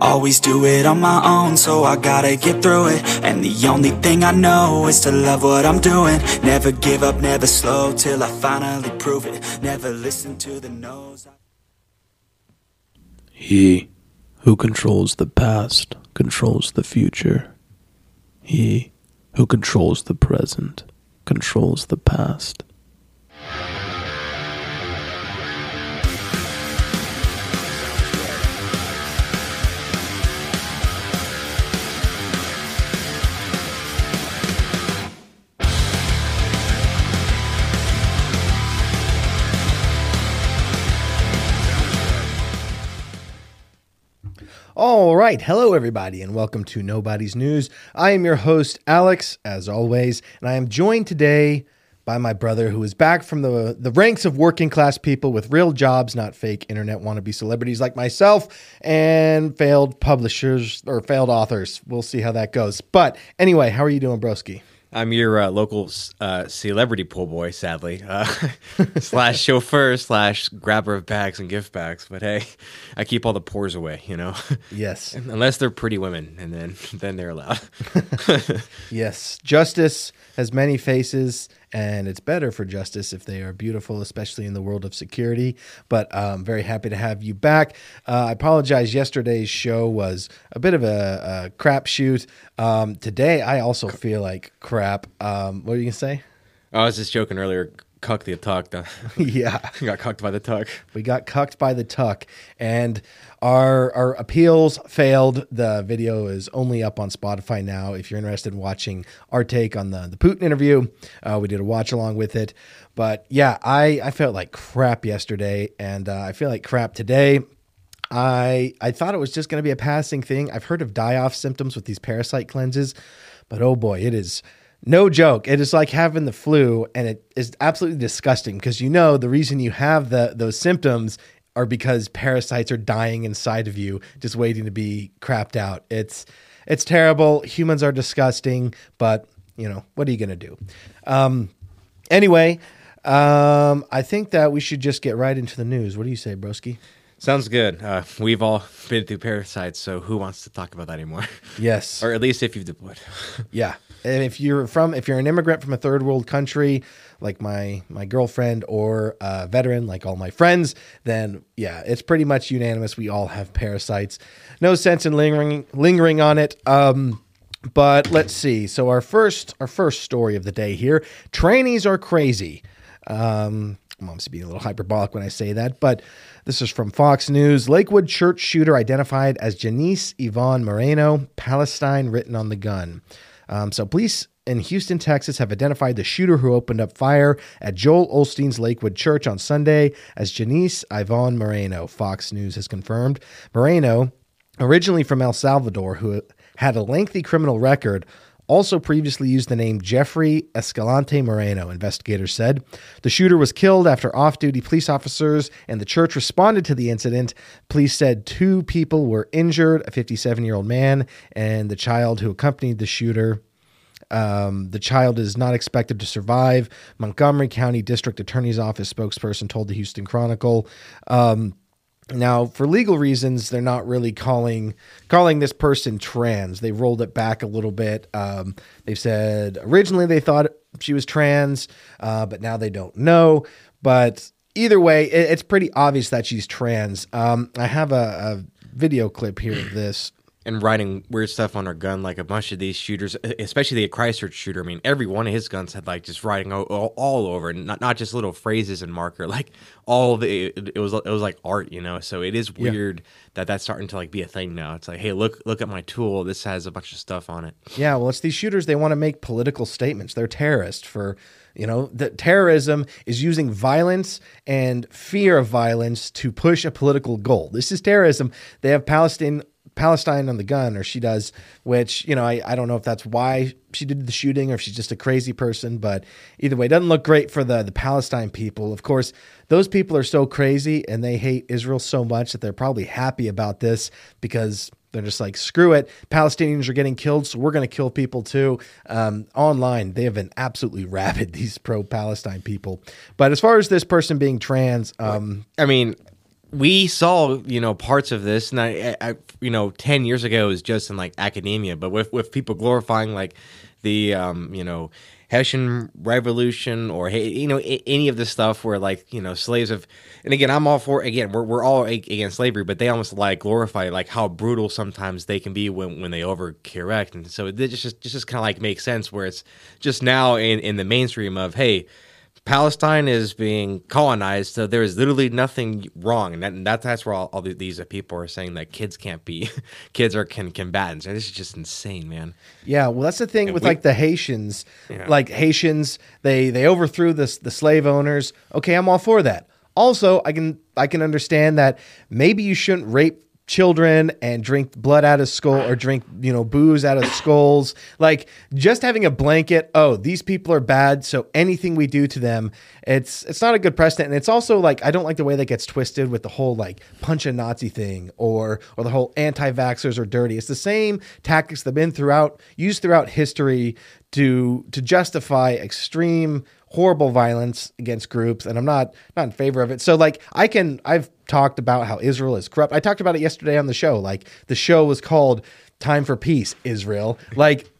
Always do it on my own, so I gotta get through it. And the only thing I know is to love what I'm doing. Never give up, never slow till I finally prove it. Never listen to the no's. He who controls the past controls the future. He who controls the present controls the past. All right. Hello, everybody, and welcome to Nobody's News. I am your host, Alex, as always, and I am joined today by my brother who is back from the, the ranks of working class people with real jobs, not fake internet wannabe celebrities like myself and failed publishers or failed authors. We'll see how that goes. But anyway, how are you doing, broski? I'm your uh, local uh, celebrity pool boy, sadly, uh, slash chauffeur, slash grabber of bags and gift bags. But hey, I keep all the pores away, you know. Yes. Unless they're pretty women, and then then they're allowed. Yes. Justice has many faces, and it's better for justice if they are beautiful, especially in the world of security. But I'm very happy to have you back. Uh, I apologize. Yesterday's show was a bit of a, a crapshoot. Um, today, I also feel like crap. Um, what are you going to say? I was just joking earlier. Cuck the tuck. Yeah. got cucked by the tuck. We got cucked by the tuck, and our our appeals failed. The video is only up on Spotify now. If you're interested in watching our take on the the Putin interview, uh, we did a watch along with it. But yeah, I I felt like crap yesterday, and uh, I feel like crap today. I I thought it was just going to be a passing thing. I've heard of die off symptoms with these parasite cleanses, but oh boy, it is no joke. It is like having the flu, and it is absolutely disgusting because you know the reason you have the those symptoms are because parasites are dying inside of you, just waiting to be crapped out. It's it's terrible. Humans are disgusting, but you know what are you gonna do? Um, anyway, um, I think that we should just get right into the news. What do you say, Broski? Sounds good. Uh, we've all been through parasites, so who wants to talk about that anymore? Yes. or at least if you've deployed. Yeah. And if you're from if you're an immigrant from a third world country like my my girlfriend or a veteran like all my friends, then yeah, it's pretty much unanimous we all have parasites. No sense in lingering lingering on it. Um but let's see. So our first our first story of the day here, trainees are crazy. Um I'm obviously being a little hyperbolic when I say that, but this is from Fox News. Lakewood church shooter identified as Janice Yvonne Moreno, Palestine written on the gun. Um, so police in Houston, Texas have identified the shooter who opened up fire at Joel Osteen's Lakewood Church on Sunday as Janice Yvonne Moreno, Fox News has confirmed. Moreno, originally from El Salvador, who had a lengthy criminal record, also previously used the name Jeffrey Escalante Moreno, investigators said. The shooter was killed after off duty police officers and the church responded to the incident. Police said two people were injured a 57 year old man and the child who accompanied the shooter. Um, the child is not expected to survive. Montgomery County District Attorney's Office spokesperson told the Houston Chronicle. Um, now, for legal reasons, they're not really calling calling this person trans. They rolled it back a little bit. Um, they said originally they thought she was trans, uh, but now they don't know. But either way, it, it's pretty obvious that she's trans. Um, I have a, a video clip here of this. And writing weird stuff on her gun, like a bunch of these shooters, especially the Christchurch shooter. I mean, every one of his guns had like just writing all, all, over, and not not just little phrases and marker, like all the it, it was it was like art, you know. So it is Yeah. weird that that's starting to like be a thing now. It's like, hey, look look at my tool. This has a bunch of stuff on it. Yeah, well, it's these shooters. They want to make political statements. They're terrorists for, you know, that terrorism is using violence and fear of violence to push a political goal. This is terrorism. They have Palestine Palestine on the gun, or she does, which you know, I, I don't know if that's why she did the shooting or if she's just a crazy person, but either way, it doesn't look great for the the Palestine people. Of course, those people are so crazy and they hate Israel so much that they're probably happy about this because They're just like, screw it. Palestinians are getting killed, so we're going to kill people too. Um, online, they have been absolutely rabid, these pro Palestine people. But as far as this person being trans, um, I mean, we saw you know parts of this, and I, I you know ten years ago it was just in like academia, but with with people glorifying like the um, you know Haitian Revolution or you know any of the stuff where like you know slaves have and again I'm all for again we're, we're all against slavery but they almost like glorify like how brutal sometimes they can be when, when they overcorrect and so it just just, just kind of like makes sense where it's just now in, in the mainstream of hey Palestine is being colonized, so there is literally nothing wrong, and, that, and that, that's where all, all these people are saying that kids can't be, kids are can combatants, and this is just insane, man. Yeah, well, that's the thing And with we- like the Haitians. Yeah. Like Haitians, they they overthrew the the slave owners. Okay, I'm all for that. Also, I can I can understand that maybe you shouldn't rape children and drink blood out of skull or drink you know booze out of skulls. Like just having a blanket oh these people are bad so anything we do to them it's it's not a good precedent. And it's also like i don't like the way that gets twisted with the whole like punch a nazi thing or or the whole anti-vaxxers are dirty. It's the same tactics that have been throughout used throughout history to to justify extreme horrible violence against groups and I'm not not in favor of it. So like I can I've talked about how Israel is corrupt. I talked about it yesterday on the show. Like the show was called Time for Peace Israel. Like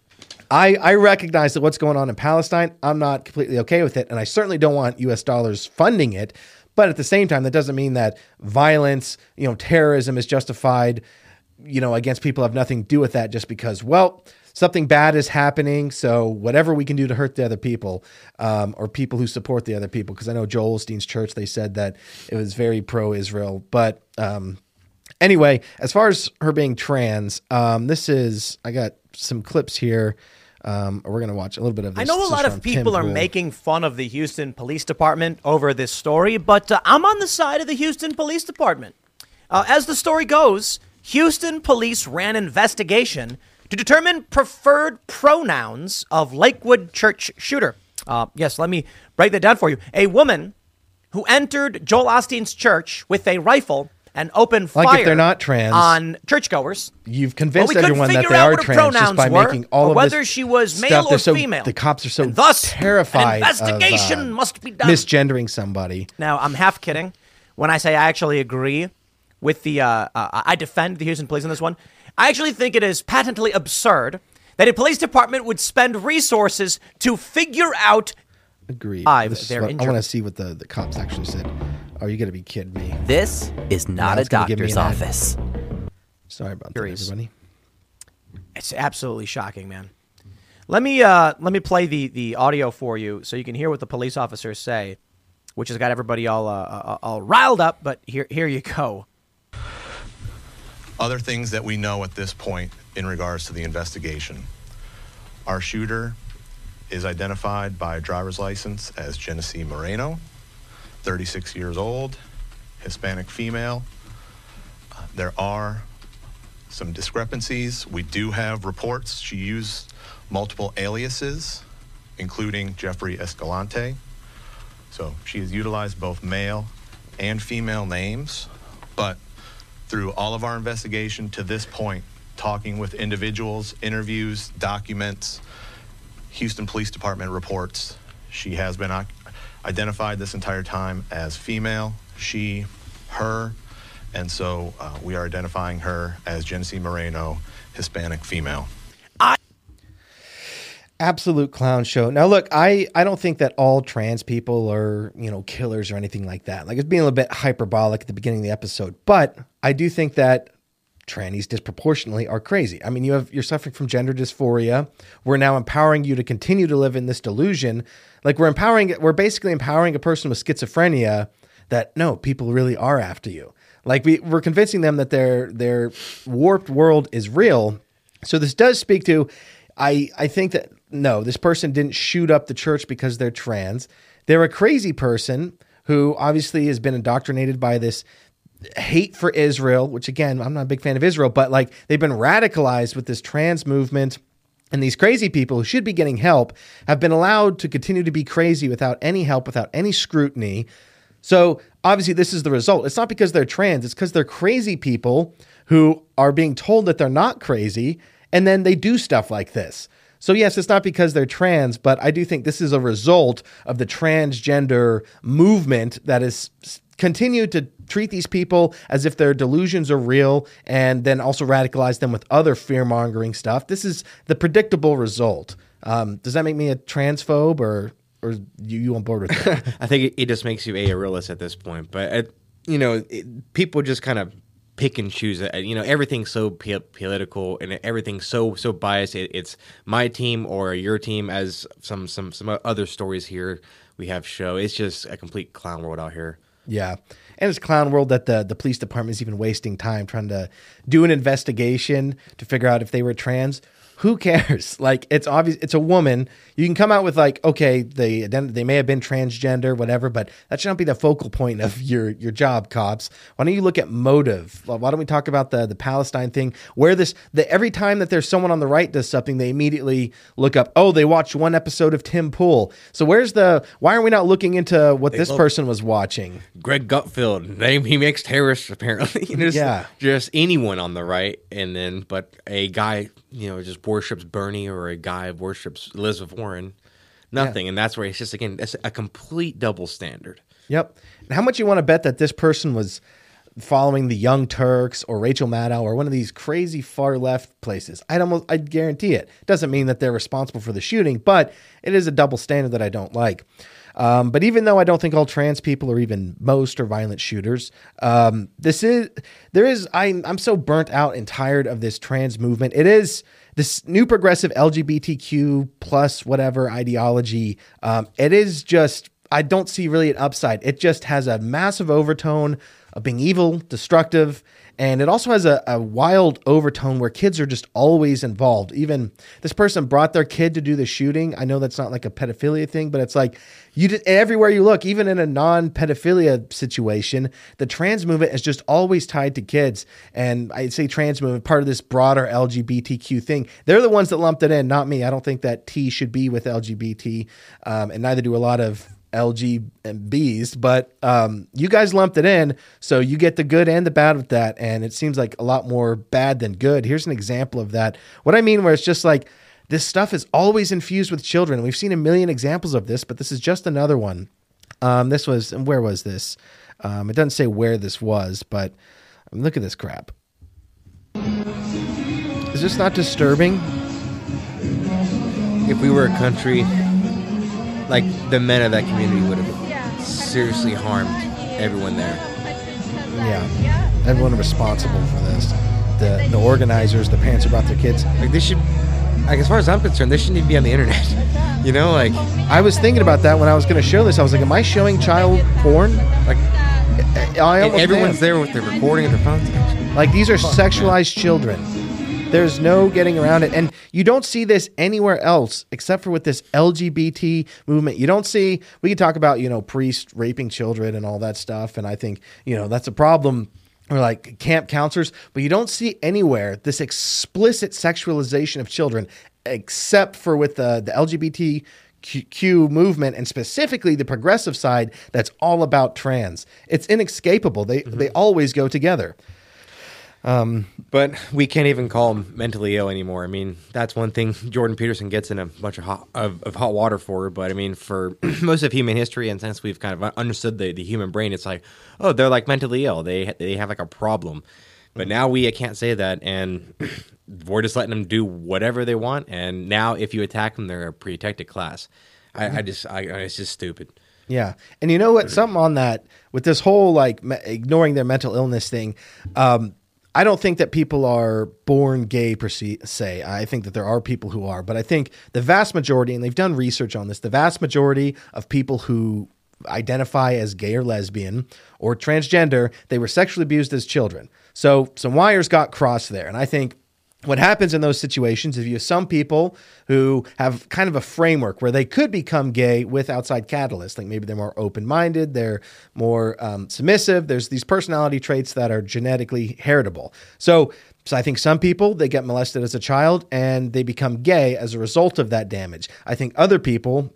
I, I recognize that what's going on in Palestine, I'm not completely okay with it. And I certainly don't want US dollars funding it. But at the same time, that doesn't mean that violence, you know, terrorism is justified, you know, against people have nothing to do with that just because, well, something bad is happening. So whatever we can do to hurt the other people, um, or people who support the other people, because I know Joel Osteen's church, they said that it was very pro-Israel. But um, anyway, as far as her being trans, um, this is I got some clips here. Um, we're gonna watch a little bit of this. I know a lot of people are making fun of the Houston Police Department over this story, but uh, I'm on the side of the Houston Police Department. Uh, as the story goes, Houston police ran investigation to determine preferred pronouns of Lakewood church shooter. Uh, yes, let me break that down for you. A woman who entered Joel Osteen's church with a rifle and opened Like if fire they're not trans, on churchgoers. You've convinced we everyone that they are trans just by were, making all of whether this she was male stuff. or so, female. The cops are so And thus, terrified an investigation of, uh, must be done. misgendering somebody. Now, I'm half kidding when I say I actually agree with the. Uh, uh, I defend the Houston police on this one. I actually think it is patently absurd that a police department would spend resources to figure out. Agreed. Five, This what- I injured. want to see what the, the cops actually said. Are you going to be kidding me? This is not Now a it's gonna give me doctor's an ad. office. Sorry about that, Curious. everybody. It's absolutely shocking, man. Let me uh, let me play the the audio for you so you can hear what the police officers say, which has got everybody all uh, uh, all riled up. But here here you go. Other things that we know at this point in regards to the investigation. Our shooter is identified by driver's license as Genesse Moreno, 36 years old, Hispanic female. Uh, There are some discrepancies. We do have reports. She used multiple aliases, including Jeffrey Escalante. So she has utilized both male and female names, but through all of our investigation to this point, talking with individuals, interviews, documents, Houston Police Department reports, she has been identified this entire time as female, she, her, and so uh, we are identifying her as Genesse Moreno, Hispanic female. Absolute clown show. Now, look, I I don't think that all trans people are you know killers or anything like that. Like it's being a little bit hyperbolic at the beginning of the episode, but I do think that trannies disproportionately are crazy. I mean, you have you're suffering from gender dysphoria. We're now empowering you to continue to live in this delusion. Like we're empowering, we're basically empowering a person with schizophrenia that no, people really are after you. Like we we're convincing them that their their warped world is real. So this does speak to I I think that no, this person didn't shoot up the church because they're trans. They're a crazy person who obviously has been indoctrinated by this hate for Israel, which again, I'm not a big fan of Israel, but like they've been radicalized with this trans movement. And these crazy people who should be getting help have been allowed to continue to be crazy without any help, without any scrutiny. So obviously, this is the result. It's not because they're trans, it's because they're crazy people who are being told that they're not crazy, and then they do stuff like this. So, yes, it's not because they're trans, but I do think this is a result of the transgender movement that has continued to treat these people as if their delusions are real and then also radicalize them with other fear mongering stuff. This is the predictable result. Um, does that make me a transphobe or or you, you on board with that? I think it, it just makes you a, realist at this point. But it, you know, it, people just kind of pick and choose. You know, everything's so po- political and everything's so so biased. It, it's my team or your team, as some some some other stories here we have show. It's just a complete clown world out here. Yeah. And it's clown world that the, the police department is even wasting time trying to do an investigation to figure out if they were trans. Who cares? Like it's obvious it's a woman. You can come out with like, okay, they they may have been transgender, whatever, but that should not be the focal point of your your job, cops. Why don't you look at motive? Why don't we talk about the the Palestine thing? Where this the every time that there's someone on the right does something, they immediately look up, oh, they watched one episode of Tim Pool. So where's the why are we not looking into what this person was watching? Greg Gutfeld, name he makes terrorists apparently. just, Yeah. just anyone on the right, and then but a guy you know just worships Bernie or a guy worships Elizabeth Warren, nothing, and that's where it's just again it's a complete double standard. Yep. And how much you want to bet that this person was following the Young Turks or Rachel Maddow or one of these crazy far left places? I'd almost I'd guarantee it. Doesn't mean that they're responsible for the shooting, but it is a double standard that I don't like. Um, but even though I don't think all trans people are even most are violent shooters, um, this is there is I'm I'm so burnt out and tired of this trans movement. It is this new progressive LGBTQ plus whatever ideology. Um, it is just I don't see really an upside. It just has a massive overtone of being evil, destructive, and it also has a, a wild overtone where kids are just always involved. Even this person brought their kid to do the shooting. I know that's not like a pedophilia thing, but it's like you did, everywhere you look, even in a non-pedophilia situation, the trans movement is just always tied to kids. And I'd say trans movement part of this broader LGBTQ thing. They're the ones that lumped it in, not me. I don't think that T should be with LGBT, um, and neither do a lot of LGBs, but um, you guys lumped it in, so you get the good and the bad with that, and it seems like a lot more bad than good. Here's an example of that. What I mean, where it's just like this stuff is always infused with children. We've seen a million examples of this, but this is just another one. Um, this was where was this? Um, it doesn't say where this was, but um, look at this crap. Is this not disturbing? If we were a country, like the men of that community would have seriously harmed everyone there. Yeah, everyone responsible for this. The the organizers, the parents who brought their kids. Like this should, like as far as I'm concerned, this shouldn't even be on the internet. You know, like I was thinking about that when I was going to show this. I was like, "Am I showing child porn?" like I almost everyone's am. there with their recording and their phones. Like these are sexualized children. There's no getting around it, and you don't see this anywhere else except for with this LGBT movement. You don't see. We can talk about you know priests raping children and all that stuff, and I think you know that's a problem. Or like camp counselors, but you don't see anywhere this explicit sexualization of children, except for with the the LGBTQ movement and specifically the progressive side that's all about trans. It's inescapable. They mm-hmm. they always go together. But we can't even call them mentally ill anymore. I mean, that's one thing Jordan Peterson gets in a bunch of hot of, of hot water for. But I mean, for most of human history, and since we've kind of understood the, the human brain, it's like, oh, they're like mentally ill. They they have like a problem. But now we can't say that, and we're just letting them do whatever they want. And now, if you attack them, they're a protected class. I, I just, I, it's just stupid. Yeah, and you know what? Something on that with this whole like ignoring their mental illness thing. Um, I don't think that people are born gay per se. I think that there are people who are, but I think the vast majority, and they've done research on this, the vast majority of people who identify as gay or lesbian or transgender, they were sexually abused as children. So some wires got crossed there, and I think what happens in those situations is you have some people who have kind of a framework where they could become gay with outside catalysts. Like maybe they're more open-minded they're more um, submissive. There's these personality traits that are genetically heritable. So so i think some people they get molested as a child and they become gay as a result of that damage. I think other people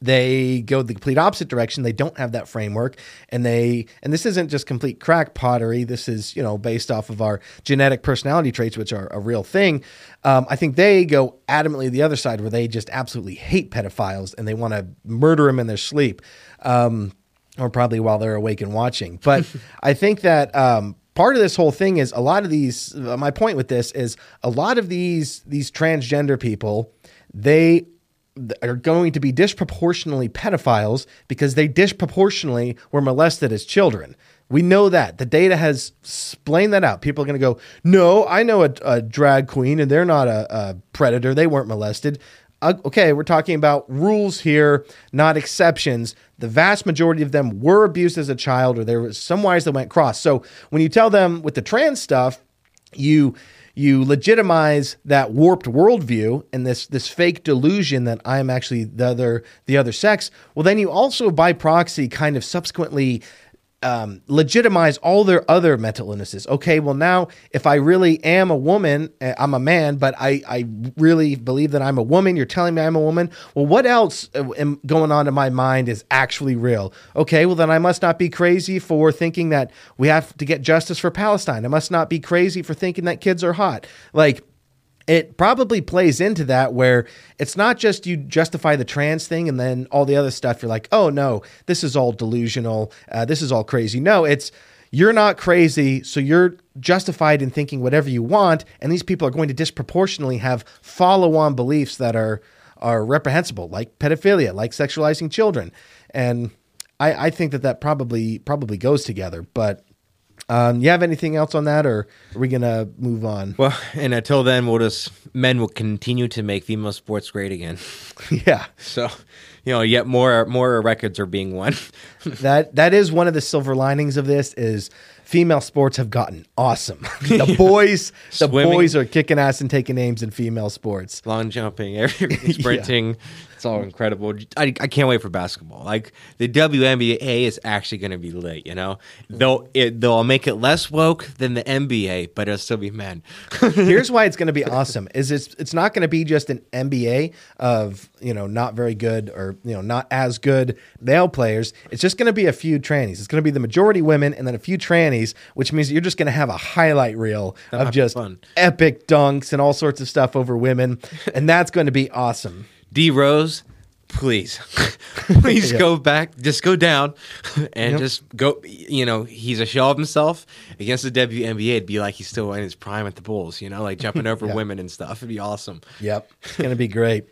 they go the complete opposite direction. They don't have that framework, and they and this isn't just complete crack pottery. This is you know based off of our genetic personality traits, which are a real thing. Um, I think they go adamantly the other side, where they just absolutely hate pedophiles and they want to murder them in their sleep, um, or probably while they're awake and watching. But I think that. Um, Part of this whole thing is a lot of these. Uh, my point with this is a lot of these these transgender people, they are going to be disproportionately pedophiles because they disproportionately were molested as children. We know that. The data has explained that out. People are going to go, no, I know a, a, drag queen and they're not a, a predator. They weren't molested. Uh, okay, we're talking about rules here, not exceptions. The vast majority of them were abused as a child or there was some wires that went cross. So when you tell them with the trans stuff, you you legitimize that warped worldview and this this fake delusion that I'm actually the other the other sex. Well, then you also by proxy kind of subsequently um, legitimize all their other mental illnesses. Okay, well now if I really am a woman, eh, I'm a man, but I I really believe that I'm a woman. You're telling me I'm a woman. Well, what else uh, am going on in my mind is actually real? Okay, well then I must not be crazy for thinking that we have to get justice for Palestine. I must not be crazy for thinking that kids are hot. Like it probably plays into that where it's not just you justify the trans thing and then all the other stuff you're like oh no this is all delusional uh, this is all crazy. No it's you're not crazy so you're justified in thinking whatever you want and these people are going to disproportionately have follow-on beliefs that are are reprehensible like pedophilia like sexualizing children. And I, I think that that probably probably goes together but um, you have anything else on that, or are we gonna move on? Well, and until then, we'll just men will continue to make female sports great again. yeah. So, you know, yet more more records are being won. that that is one of the silver linings of this is female sports have gotten awesome. the boys, the boys are kicking ass and taking names in female sports. Long jumping, sprinting, yeah. It's all incredible. I, I can't wait for basketball. Like the WNBA is actually going to be lit. You know, they'll it, they'll make it less woke than the NBA, but it'll still be men. Here's why it's going to be awesome: is it's it's not going to be just an NBA of you know not very good or you know not as good male players. It's just going to be a few trannies. It's going to be the majority women and then a few trannies which means you're just going to have a highlight reel That'll of just epic dunks and all sorts of stuff over women, and that's going to be awesome. D Rose, please, please yeah. go back, just go down, and yep. just go. You know, he's a shell of himself against the WNBA. It'd be like he's still in his prime at the Bulls. You know, like jumping over yeah. women and stuff. It'd be awesome. Yep, it's gonna be great.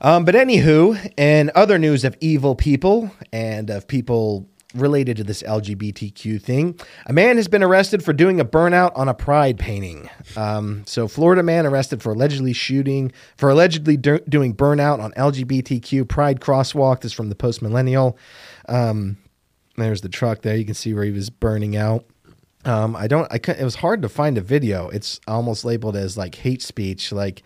Um, but anywho, and other news of evil people and of people related to this LGBTQ thing. A man has been arrested for doing a burnout on a pride painting. Um, so, Florida man arrested for allegedly shooting, for allegedly do- doing burnout on LGBTQ pride crosswalk. This from the Post Millennial. Um, there's the truck there. You can see where he was burning out. Um, I don't. I couldn't. it was hard to find a video. It's almost labeled as like hate speech. Like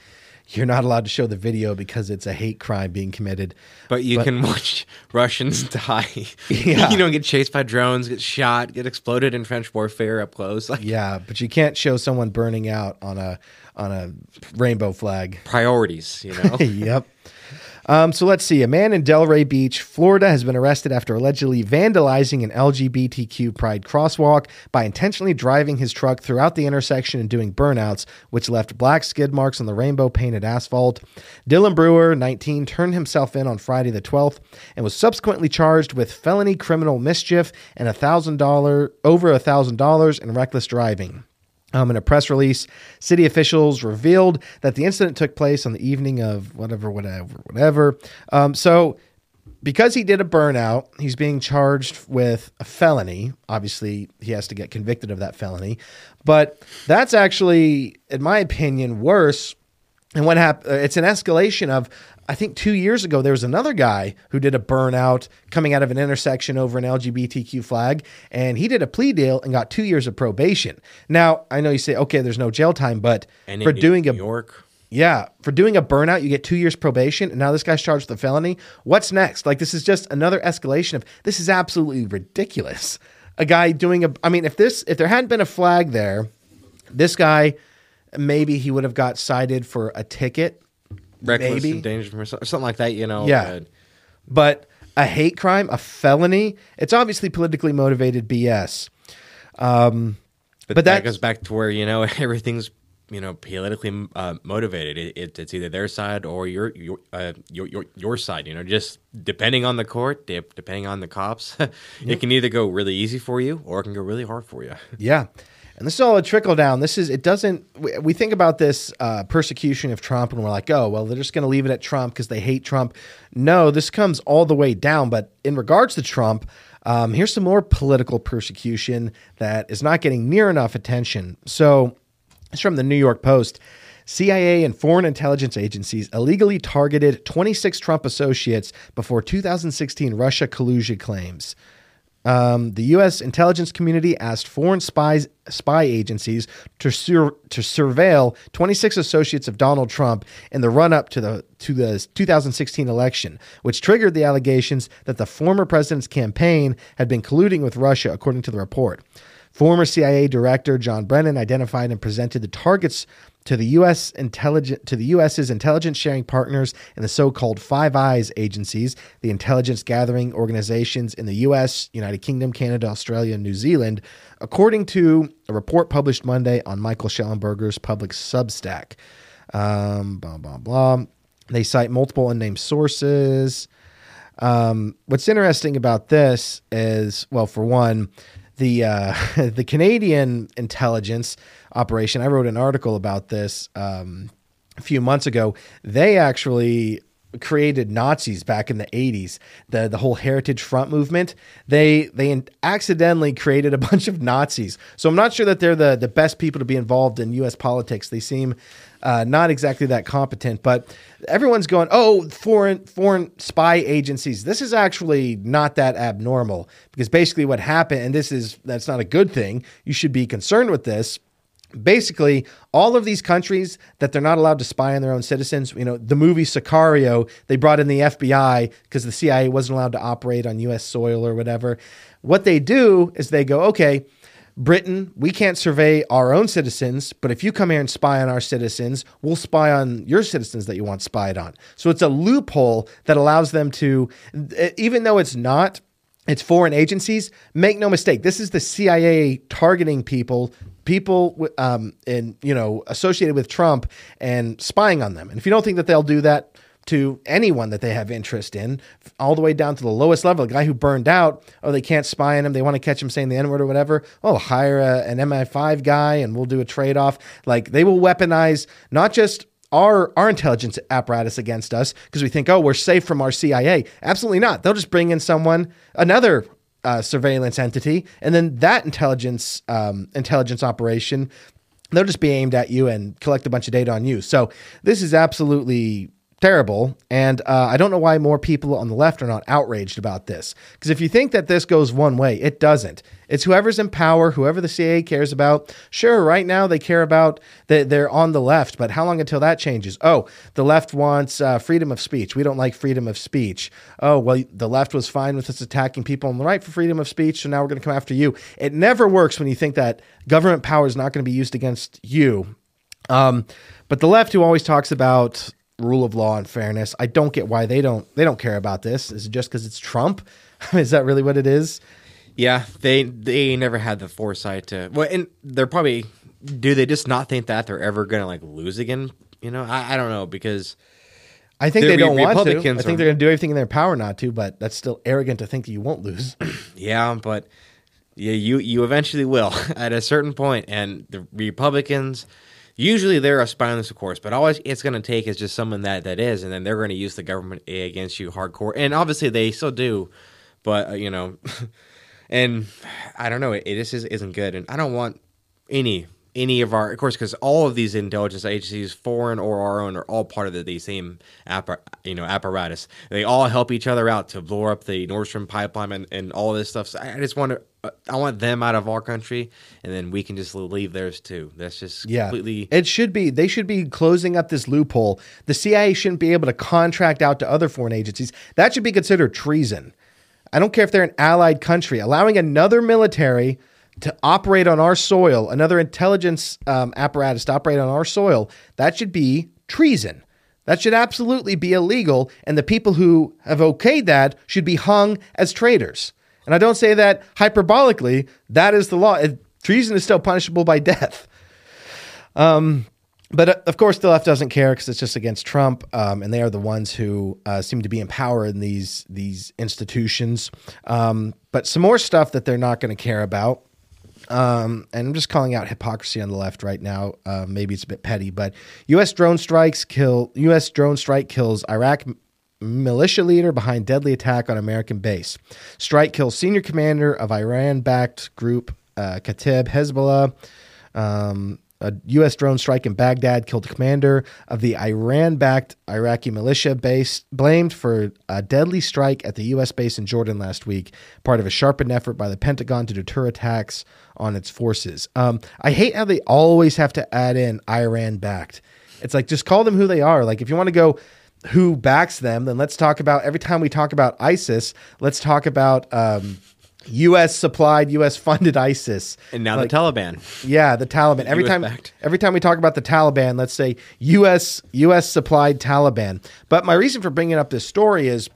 you're not allowed to show the video because it's a hate crime being committed. But you but, can watch Russians die. Yeah. you don't get chased by drones, get shot, get exploded in French warfare up close. Like, yeah, but you can't show someone burning out on a on a rainbow flag. Priorities, you know. yep. Um, so let's see. A man in Delray Beach, Florida, has been arrested after allegedly vandalizing an LGBTQ pride crosswalk by intentionally driving his truck throughout the intersection and doing burnouts, which left black skid marks on the rainbow painted asphalt. Dylan Brewer, 19, turned himself in on Friday the 12th and was subsequently charged with felony criminal mischief and a thousand dollar over a thousand dollars in reckless driving. Um, in a press release, city officials revealed that the incident took place on the evening of whatever, whatever, whatever. Um, so, because he did a burnout, he's being charged with a felony. Obviously, he has to get convicted of that felony. But that's actually, in my opinion, worse and what happened? It's an escalation of I think two years ago, there was another guy who did a burnout coming out of an intersection over an LGBTQ flag, and he did a plea deal and got two years of probation. Now, I know you say, okay, there's no jail time, but and for doing New a York. Yeah, for doing a burnout, you get two years probation, and now this guy's charged with a felony. What's next? Like, this is just another escalation of this is absolutely ridiculous. A guy doing a, I mean, if this, if there hadn't been a flag there, this guy, maybe he would have got cited for a ticket reckless maybe. endangerment or something like that. You know, yeah. But a hate crime, a felony, it's obviously politically motivated BS. Um, But, But that, that- goes back to where you know everything's you know politically uh, motivated. It, it, it's either their side or your your, uh, your your your side. You know, just depending on the court, de- depending on the cops, it can either go really easy for you or it can go really hard for you. Yeah. And this is all a trickle down. This is, it doesn't, we, we think about this uh, persecution of Trump and we're like, oh, well, they're just going to leave it at Trump because they hate Trump. No, this comes all the way down. But in regards to Trump, um, here's some more political persecution that is not getting near enough attention. So it's from the New York Post. CIA and foreign intelligence agencies illegally targeted 26 Trump associates before 2016 Russia collusion claims. Um, the U.S. intelligence community asked foreign spies, spy agencies to sur- to surveil 26 associates of Donald Trump in the run-up to the to the 2016 election, which triggered the allegations that the former president's campaign had been colluding with Russia, according to the report. Former CIA Director John Brennan identified and presented the targets to the U.S. intelligence to the U.S.'s intelligence sharing partners and the so-called Five Eyes agencies, the intelligence gathering organizations in the U.S., United Kingdom, Canada, Australia, and New Zealand, according to a report published Monday on Michael Shellenberger's public Substack. Um, blah blah blah. They cite multiple unnamed sources. Um, what's interesting about this is, well, for one, the uh, the Canadian intelligence operation. I wrote an article about this um, a few months ago. They actually created Nazis back in the 80s. The the whole Heritage Front movement. They they accidentally created a bunch of Nazis. So I'm not sure that they're the the best people to be involved in U.S. politics. They seem uh, not exactly that competent, but everyone's going, oh, foreign foreign spy agencies. This is actually not that abnormal because basically what happened, and this is that's not a good thing. You should be concerned with this. Basically, all of these countries that they're not allowed to spy on their own citizens, you know, the movie Sicario, they brought in the FBI because the CIA wasn't allowed to operate on US soil or whatever. What they do is they go, okay, Britain, we can't survey our own citizens, but if you come here and spy on our citizens, we'll spy on your citizens that you want spied on. So it's a loophole that allows them to, even though it's not, it's foreign agencies. Make no mistake, this is the CIA targeting people, people um, and you know associated with Trump and spying on them. And if you don't think that they'll do that, to anyone that they have interest in, all the way down to the lowest level. A guy who burned out, oh, they can't spy on him. They want to catch him saying the N word or whatever. Oh, hire a, an MI5 guy and we'll do a trade off. Like they will weaponize not just our our intelligence apparatus against us because we think, oh, we're safe from our CIA. Absolutely not. They'll just bring in someone, another uh, surveillance entity, and then that intelligence um, intelligence operation. They'll just be aimed at you and collect a bunch of data on you. So this is absolutely terrible. And uh, I don't know why more people on the left are not outraged about this. Because if you think that this goes one way, it doesn't. It's whoever's in power, whoever the CIA cares about. Sure, right now they care about that they're on the left, but how long until that changes? Oh, the left wants uh, freedom of speech. We don't like freedom of speech. Oh, well, the left was fine with us attacking people on the right for freedom of speech, so now we're going to come after you. It never works when you think that government power is not going to be used against you. Um, but the left, who always talks about rule of law and fairness. I don't get why they don't they don't care about this. Is it just because it's Trump? is that really what it is? Yeah, they they never had the foresight to. Well, and they're probably do they just not think that they're ever gonna like lose again? You know, I, I don't know because I think they don't want to. I think are- they're going to do everything in their power not to, but that's still arrogant to think that you won't lose. yeah, but yeah, you you eventually will at a certain point, and the Republicans. Usually they're a spineless, of course, but always it's going to take is just someone that that is, and then they're going to use the government against you hardcore, and obviously they still do, but uh, you know, and I don't know, it, it just is, isn't good, and I don't want any any of our, of course, because all of these intelligence agencies, foreign or our own, are all part of the, the same appar- you know apparatus. They all help each other out to blow up the Nord Stream pipeline and, and all this stuff. So I just want to, I want them out of our country, and then we can just leave theirs too. That's just Yeah. completely. It should be. They should be closing up this loophole. The CIA shouldn't be able to contract out to other foreign agencies. That should be considered treason. I don't care if they're an allied country. Allowing another military to operate on our soil, another intelligence um, apparatus to operate on our soil, that should be treason. That should absolutely be illegal, and the people who have okayed that should be hung as traitors. And I don't say that hyperbolically. That is the law. Treason is still punishable by death. Um, but uh, of course, the left doesn't care because it's just against Trump, um, and they are the ones who uh, seem to be in power in these these institutions. Um, but some more stuff that they're not going to care about. Um, and I'm just calling out hypocrisy on the left right now. Uh, maybe it's a bit petty, but U.S. drone strikes kill. U.S. drone strike kills Iraq militia leader behind deadly attack on American base. Strike kills senior commander of Iran-backed group uh, Kataib Hezbollah. Um, a U.S. drone strike in Baghdad killed the commander of the Iran-backed Iraqi militia base, blamed for a deadly strike at the U.S. base in Jordan last week, part of a sharpened effort by the Pentagon to deter attacks on its forces. Um, I hate how they always have to add in Iran-backed. It's like just call them who they are. Like if you want to go who backs them, then let's talk about every time we talk about ISIS, let's talk about um, U.S. supplied, U.S. funded ISIS. And now Like, the Taliban. yeah, the Taliban. Every US time, backed. every time we talk about the Taliban, let's say U.S. U.S. supplied Taliban. But my reason for bringing up this story is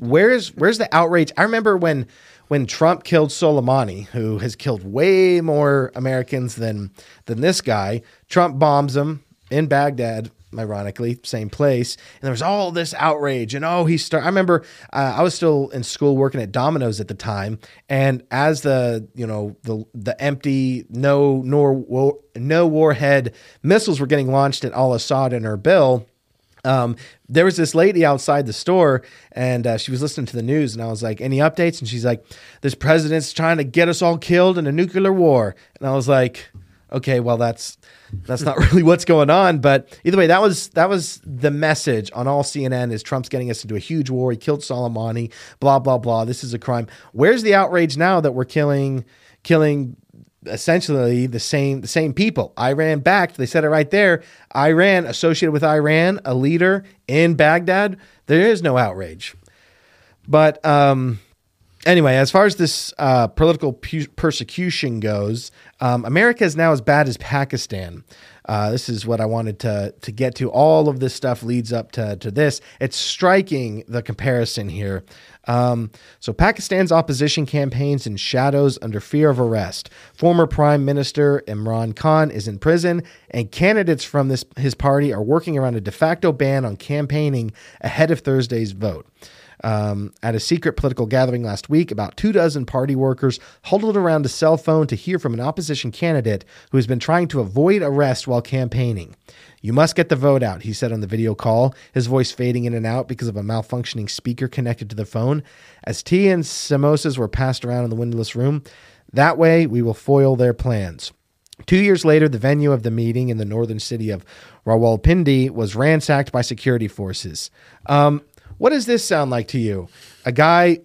where's where's the outrage? I remember when when Trump killed Soleimani, who has killed way more Americans than than this guy. Trump bombs him in Baghdad. Ironically, same place, and there was all this outrage. And oh, he started. I remember uh, I was still in school working at Domino's at the time, and as the you know the the empty no nor no warhead missiles were getting launched at Al Asad and Erbil, um, there was this lady outside the store and uh, she was listening to the news and I was like, any updates? And she's like, this president's trying to get us all killed in a nuclear war. And I was like, okay, well, that's, that's not really what's going on. But either way, that was, that was the message on all CNN is Trump's getting us into a huge war. He killed Soleimani, blah, blah, blah. This is a crime. Where's the outrage now that we're killing, killing essentially the same the same people. Iran backed. They said it right there. Iran associated with Iran, a leader in Baghdad. There is no outrage. But um, anyway, as far as this uh, political pu- persecution goes, um, America is now as bad as Pakistan. Uh, this is what I wanted to to get to. All of this stuff leads up to to this. It's striking the comparison here. Um, so Pakistan's opposition campaigns in shadows under fear of arrest. Former Prime Minister Imran Khan is in prison, and candidates from this his party are working around a de facto ban on campaigning ahead of Thursday's vote. Um, at a secret political gathering last week, about two dozen party workers huddled around a cell phone to hear from an opposition candidate who has been trying to avoid arrest while campaigning. You must get the vote out, he said on the video call, his voice fading in and out because of a malfunctioning speaker connected to the phone. As tea and samosas were passed around in the windowless room, that way we will foil their plans. Two years later, the venue of the meeting in the northern city of Rawalpindi was ransacked by security forces. Um, what does this sound like to you? A guy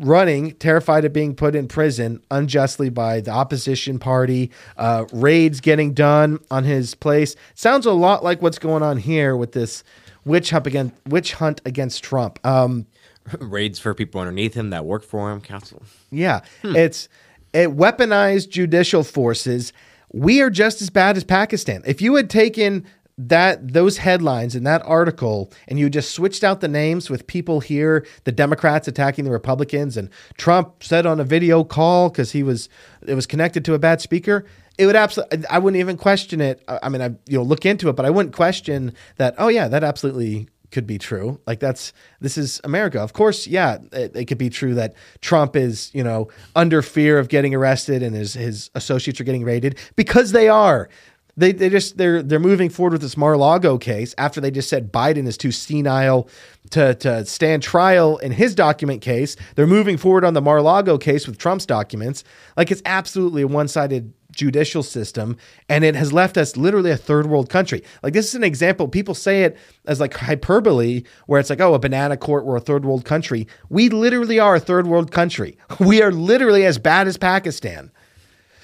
running, terrified of being put in prison unjustly by the opposition party, uh, raids getting done on his place. Sounds a lot like what's going on here with this witch hunt against witch hunt against Trump. Um, Raids for people underneath him that work for him. Council. yeah, it's it weaponized judicial forces. We are just as bad as Pakistan. If you had taken that those headlines in that article and you just switched out the names with people here, the Democrats attacking the Republicans, and Trump said on a video call because he was it was connected to a bad speaker. It would absolutely. I wouldn't even question it. I mean, I you know look into it, but I wouldn't question that. Oh yeah, that absolutely could be true. Like that's this is America. Of course, yeah, it, it could be true that Trump is, you know, under fear of getting arrested and his his associates are getting raided because they are. They they just they're they're moving forward with this Mar-a-Lago case after they just said Biden is too senile to to stand trial in his document case. They're moving forward on the Mar-a-Lago case with Trump's documents. Like it's absolutely a one-sided judicial system and it has left us literally a third world country. Like this is an example people say it as like hyperbole where it's like oh a banana court we're a third world country. We literally are a third world country. We are literally as bad as Pakistan.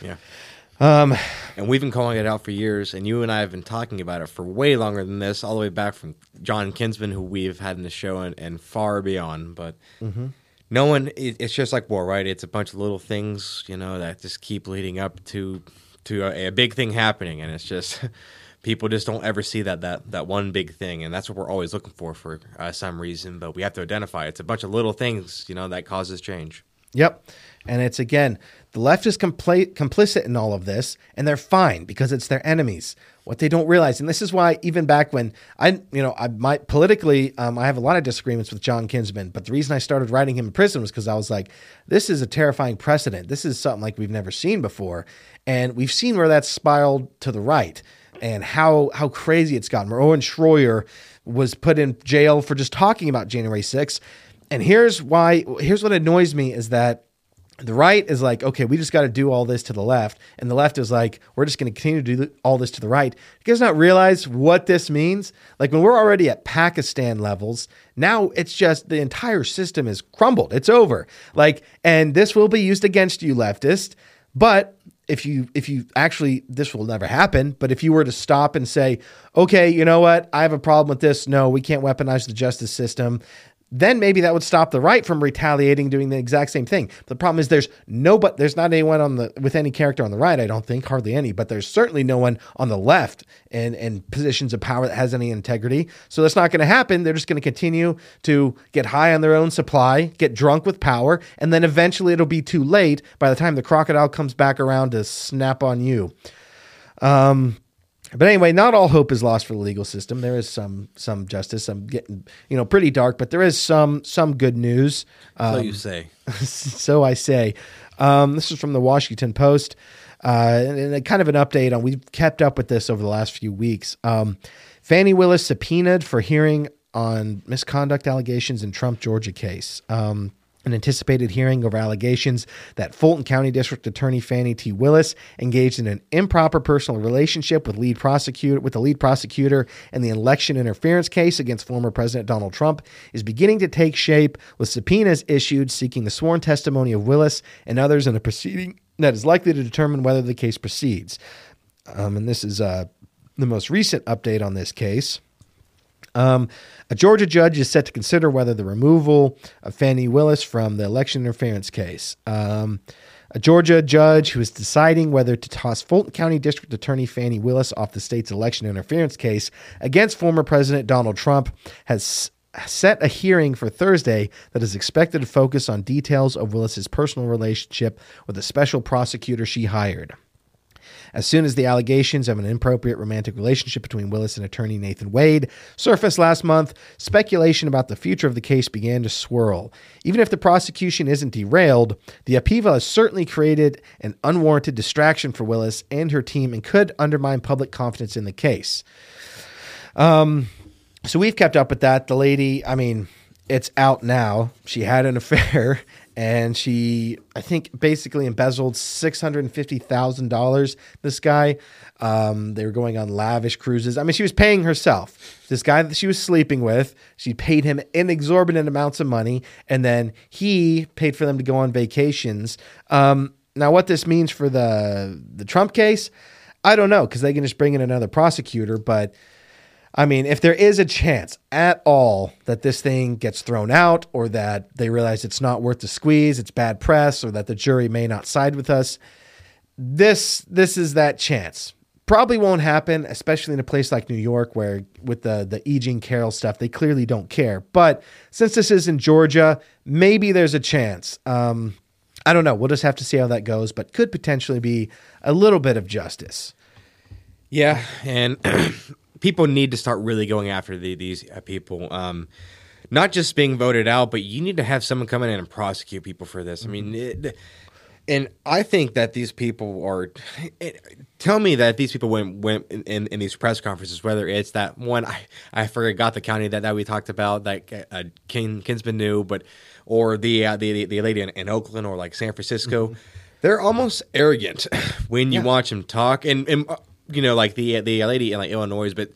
Yeah. Um, and we've been calling it out for years, and you and I have been talking about it for way longer than this, all the way back from John Kinsman, who we've had in the show, and, and far beyond. But no one, it, it's just like war, right? It's a bunch of little things, you know, that just keep leading up to to a, a big thing happening, and it's just people just don't ever see that that that one big thing, and that's what we're always looking for for uh, some reason. But we have to identify it's a bunch of little things, you know, that causes change. Yep. And it's again, the left is compla- complicit in all of this, and they're fine because it's their enemies. What they don't realize, and this is why even back when I, you know, I might politically, um, I have a lot of disagreements with John Kinsman, but the reason I started writing him in prison was because I was like, this is a terrifying precedent. This is something like we've never seen before, and we've seen where that's spiraled to the right, and how how crazy it's gotten. Where Owen Schroyer was put in jail for just talking about January 6th. And here's why here's what annoys me is that the right is like, okay, we just got to do all this to the left. And the left is like, we're just going to continue to do all this to the right. You guys not realize what this means? Like when we're already at Pakistan levels, now it's just the entire system is crumbled. It's over. Like, and this will be used against you, leftist. But if you if you actually this will never happen but if you were to stop and say okay you know what i have a problem with this no we can't weaponize the justice system then maybe that would stop the right from retaliating doing the exact same thing. The problem is there's no but there's not anyone on the with any character on the right i don't think hardly any but there's certainly no one on the left in in positions of power that has any integrity. So that's not going to happen. They're just going to continue to get high on their own supply get drunk with power and then eventually it'll be too late by the time the crocodile comes back around to snap on you um, but anyway, not all hope is lost for the legal system. There is some some justice. I'm getting you know pretty dark, but there is some some good news. so Um, you say. so I say. Um, this is from the Washington Post, uh, and, and kind of an update on. We've kept up with this over the last few weeks. Um, Fani Willis subpoenaed for hearing on misconduct allegations in Trump Georgia case. Um, an anticipated hearing over allegations that Fulton County District Attorney Fani T. Willis engaged in an improper personal relationship with lead prosecutor with the lead prosecutor in the election interference case against former President Donald Trump is beginning to take shape with subpoenas issued seeking the sworn testimony of Willis and others in a proceeding that is likely to determine whether the case proceeds. Um, and this is uh, the most recent update on this case. Um, a Georgia judge is set to consider whether the removal of Fani Willis from the election interference case. Um, a Georgia judge who is deciding whether to toss Fulton County District Attorney Fani Willis off the state's election interference case against former President Donald Trump has set a hearing for Thursday that is expected to focus on details of Willis's personal relationship with a special prosecutor she hired. As soon as the allegations of an inappropriate romantic relationship between Willis and attorney Nathan Wade surfaced last month, speculation about the future of the case began to swirl. Even if the prosecution isn't derailed, the upheaval has certainly created an unwarranted distraction for Willis and her team and could undermine public confidence in the case. Um, so we've kept up with that. The lady, I mean, it's out now. She had an affair and she, I think, basically embezzled $650,000. This guy, um, they were going on lavish cruises. I mean, she was paying herself. This guy that she was sleeping with, she paid him inexorbitant amounts of money and then he paid for them to go on vacations. Um, now, what this means for the the Trump case, I don't know because they can just bring in another prosecutor, but. I mean, if there is a chance at all that this thing gets thrown out or that they realize it's not worth the squeeze, it's bad press, or that the jury may not side with us, this this is that chance. Probably won't happen, especially in a place like New York where with the the E. Jean Carroll stuff, they clearly don't care. But since this is in Georgia, maybe there's a chance. Um, I don't know. We'll just have to see how that goes, but could potentially be a little bit of justice. Yeah, and people need to start really going after the, these uh, people. Um, not just being voted out, but you need to have someone come in and prosecute people for this. I mean, it, and I think that these people are. It, tell me that these people went went in, in, in these press conferences, whether it's that one I I forgot the county that, that we talked about that uh, King Kinsman knew, but or the uh, the, the lady in, in Oakland or like San Francisco. They're almost arrogant when you watch them talk, and, and uh, you know, like the the lady in like Illinois, but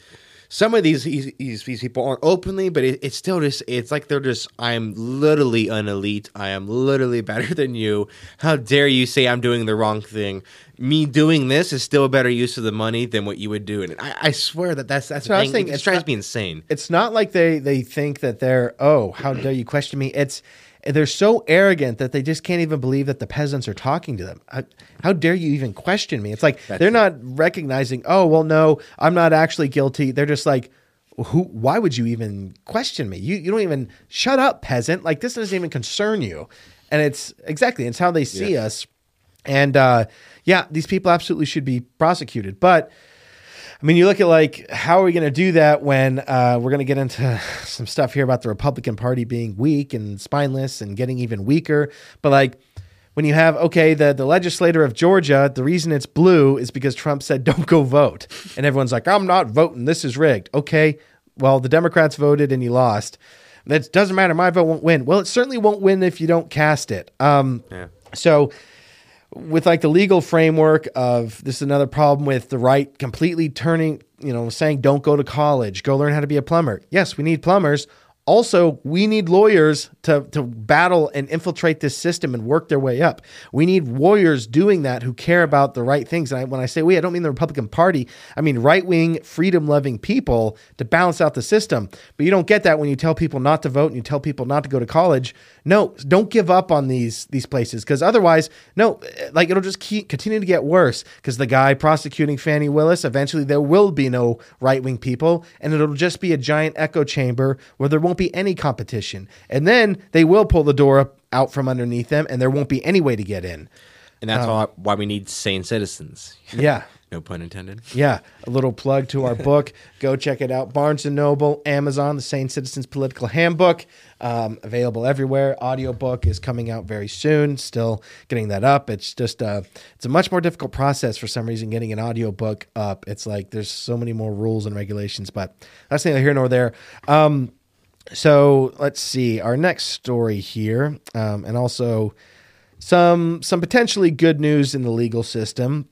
some of these these, these people aren't openly, but it, it's still just it's like they're just I'm literally an elite. I am literally better than you. How dare you say I'm doing the wrong thing? Me doing this is still a better use of the money than what you would do. And I, I swear that that's that's So I was thinking it it's drives not- me insane. it's not like they they think that they're oh how dare you question me it's they're so arrogant that they just can't even believe that the peasants are talking to them. How, how dare you even question me? It's like they're not recognizing, oh, well, no, I'm not actually guilty. They're just like, who, why would you even question me? You, you don't even shut up, peasant. Like, this doesn't even concern you. And it's exactly, it's how they see us. And uh, yeah, these people absolutely should be prosecuted. But I mean, you look at like how are we going to do that when uh, we're going to get into some stuff here about the Republican Party being weak and spineless and getting even weaker. But like when you have okay, the the legislator of Georgia, the reason it's blue is because Trump said don't go vote, and everyone's like, I'm not voting. This is rigged. Okay, well the Democrats voted and you lost. That doesn't matter. My vote won't win. Well, it certainly won't win if you don't cast it. Um, Yeah. so with like the legal framework of this is another problem with the right completely turning, you know, saying don't go to college, go learn how to be a plumber. Yes, we need plumbers. Also, we need lawyers to, to battle and infiltrate this system and work their way up. We need warriors doing that who care about the right things. And I, when I say we, I don't mean the Republican Party. I mean right wing, freedom loving people to balance out the system. But you don't get that when you tell people not to vote and you tell people not to go to college. No, don't give up on these these places because otherwise, no, like it'll just keep continue to get worse. Because the guy prosecuting Fani Willis, eventually there will be no right wing people, and it'll just be a giant echo chamber where there won't be any competition. And then they will pull the door up out from underneath them, and there won't be any way to get in. And that's why, why we need sane citizens. Yeah. No pun intended. Yeah, a little plug to our book. Go check it out. Barnes and Noble, Amazon, The Sane Citizens Political Handbook, um, available everywhere. Audiobook is coming out very soon. Still getting that up. It's just uh, it's a much more difficult process for some reason getting an audiobook up. It's like there's so many more rules and regulations, but that's neither here nor there. Um, so let's see our next story here, um, and also some some potentially good news in the legal system.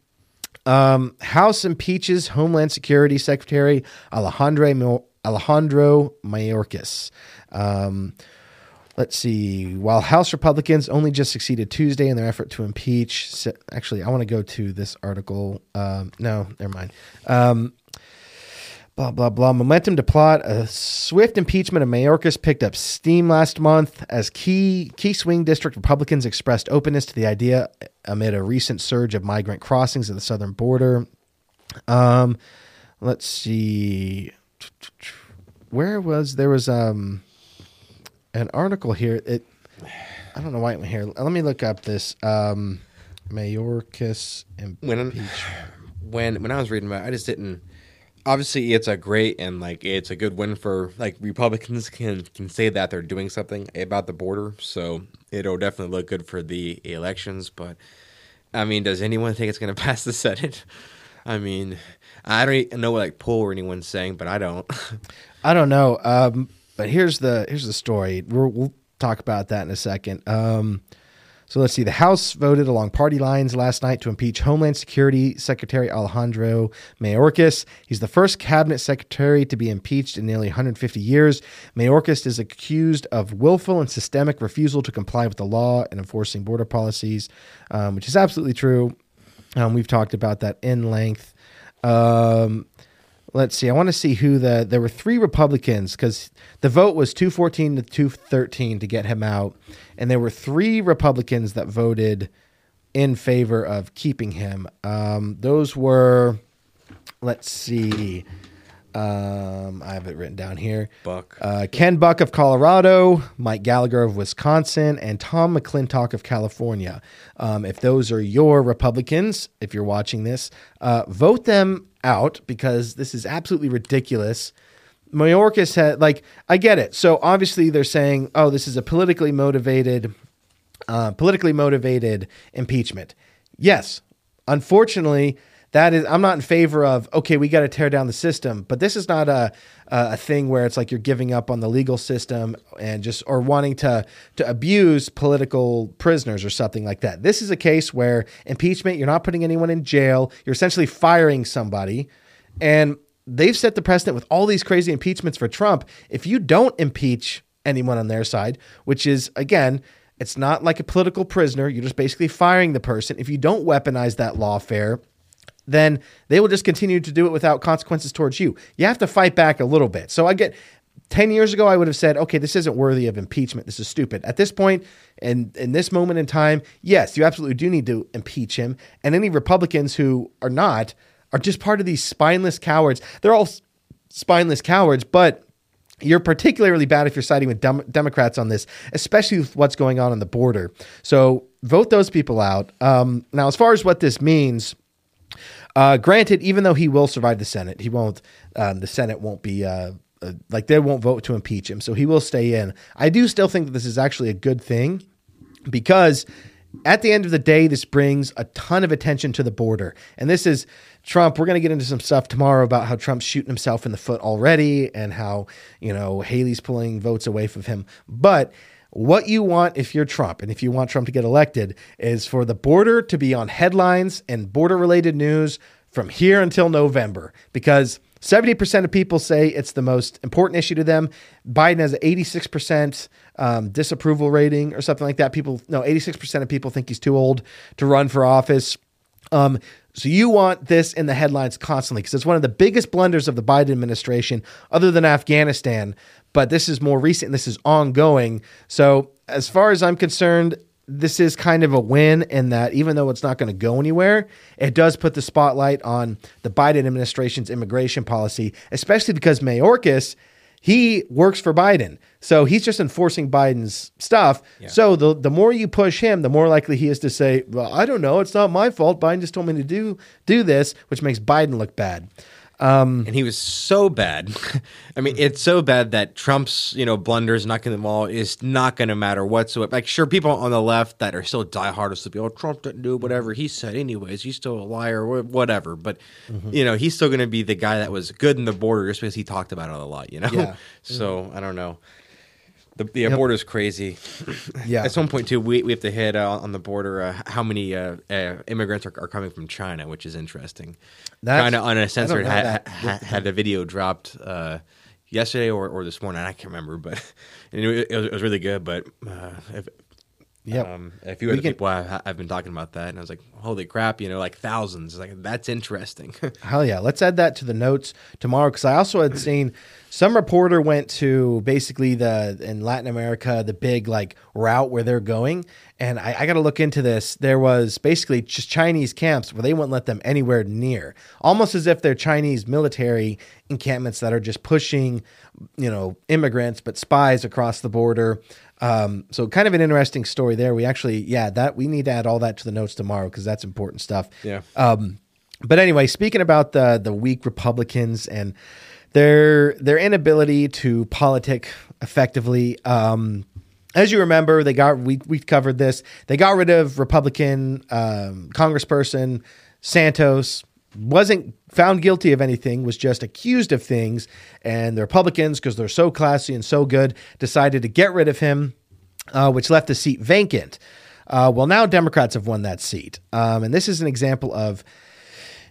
Um, House impeaches Homeland Security Secretary Alejandro Alejandro Mayorkas. Um, let's see. While House Republicans only just succeeded Tuesday in their effort to impeach, actually, I want to go to this article. Um, no, never mind. Um, blah blah blah. Momentum to plot a swift impeachment of Mayorkas picked up steam last month as key key swing district Republicans expressed openness to the idea amid a recent surge of migrant crossings at the southern border. Um, let's see, where was there was um an article here. It I don't know why it went here. Let me look up this um Mayorkas When impeachment. when when I was reading about, it, I just didn't. Obviously, it's a great and like it's a good win for like Republicans can can say that they're doing something about the border. So it'll definitely look good for the elections. But I mean, does anyone think it's going to pass the Senate? I mean, I don't know what like poll or anyone's saying, but I don't. I don't know. Um, but here's the here's the story. We're, we'll talk about that in a second. Um, so let's see. The House voted along party lines last night to impeach Homeland Security Secretary Alejandro Mayorkas. He's the first cabinet secretary to be impeached in nearly 150 years. Mayorkas is accused of willful and systemic refusal to comply with the law and enforcing border policies, um, which is absolutely true. Um, we've talked about that in length. Um, let's see. I want to see who the there were three Republicans because the vote was two fourteen to two thirteen to get him out, and there were three Republicans that voted in favor of keeping him. Um, those were, let's see. Um, I have it written down here. Buck. Uh, Ken Buck of Colorado, Mike Gallagher of Wisconsin, and Tom McClintock of California. Um, if those are your Republicans, if you're watching this, uh, vote them out because this is absolutely ridiculous. Mayorkas had like I get it. So obviously they're saying, oh, this is a politically motivated, uh, politically motivated impeachment. Yes, unfortunately, that is I'm not in favor of okay, we got to tear down the system, but this is not a a thing where it's like you're giving up on the legal system and just or wanting to to abuse political prisoners or something like that. This is a case where impeachment, you're not putting anyone in jail, you're essentially firing somebody and they've set the precedent with all these crazy impeachments for Trump. If you don't impeach anyone on their side, which is again, it's not like a political prisoner, you're just basically firing the person. If you don't weaponize that lawfare, then they will just continue to do it without consequences towards you. You have to fight back a little bit. So I get 10 years ago, I would have said, okay, this isn't worthy of impeachment. This is stupid. At this point, and in this moment in time, yes, you absolutely do need to impeach him. And any Republicans who are not are just part of these spineless cowards. They're all spineless cowards, but you're particularly bad if you're siding with dem- Democrats on this, especially with what's going on on the border. So vote those people out. Um, now, as far as what this means, uh, granted, even though he will survive the Senate, he won't. Um, the Senate won't be uh, uh, like they won't vote to impeach him, so he will stay in. I do still think that this is actually a good thing because at the end of the day, this brings a ton of attention to the border. And this is Trump. We're going to get into some stuff tomorrow about how Trump's shooting himself in the foot already and how, you know, Haley's pulling votes away from him. But what you want if you're Trump and if you want Trump to get elected is for the border to be on headlines and border related news from here until November because 70% of people say it's the most important issue to them. Biden has an 86% um, disapproval rating or something like that. People, no, 86% of people think he's too old to run for office. Um, so you want this in the headlines constantly because it's one of the biggest blunders of the Biden administration, other than Afghanistan. But this is more recent. This is ongoing. So as far as I'm concerned, this is kind of a win in that even though it's not going to go anywhere, it does put the spotlight on the Biden administration's immigration policy, especially because Mayorkas, he works for Biden. So he's just enforcing Biden's stuff. So the the more you push him, the more likely he is to say, "Well, I don't know, it's not my fault. Biden just told me to do do this," which makes Biden look bad. Um, and he was so bad. I mean, hmm. it's so bad that Trump's you know blunders knocking them all is not going to matter whatsoever. Like, sure, people on the left that are still diehard will be, oh, Trump didn't do whatever he said, anyways. He's still a liar, whatever. But mm-hmm. you know, he's still going to be the guy that was good in the border just because he talked about it a lot. You know, Yeah. so mm-hmm. I don't know. The, the border's crazy. Yeah. At some point too, we, we have to hit uh, on the border uh, how many uh, uh, immigrants are, are coming from China, which is interesting. That's- Kind of I don't uncensored. Had, had, had the video dropped uh, yesterday or, or this morning. I can't remember, but it, it, was, it was really good. But uh, if, Yep. um, a few We other can- people have, have been talking about that, and I was like, "Holy crap!" You know, like thousands. Like that's interesting. Hell yeah. Let's add that to the notes tomorrow because I also had seen some reporter went to basically the in Latin America, the big like route where they're going. And I, I got to look into this. There was basically just Chinese camps where they wouldn't let them anywhere near, almost as if they're Chinese military encampments that are just pushing, you know, immigrants, but spies across the border. Um, so kind of an interesting story there. We actually, yeah, that we need to add all that to the notes tomorrow because that's important stuff. Yeah. Um, but anyway, speaking about the the weak Republicans and their their inability to politic effectively. Um, as you remember, they got we we covered this. They got rid of Republican um, Congressperson Santos. Wasn't found guilty of anything. Was just accused of things. And the Republicans, because they're so classy and so good, decided to get rid of him, uh, which left the seat vacant. Uh, well, now Democrats have won that seat, um, and this is an example of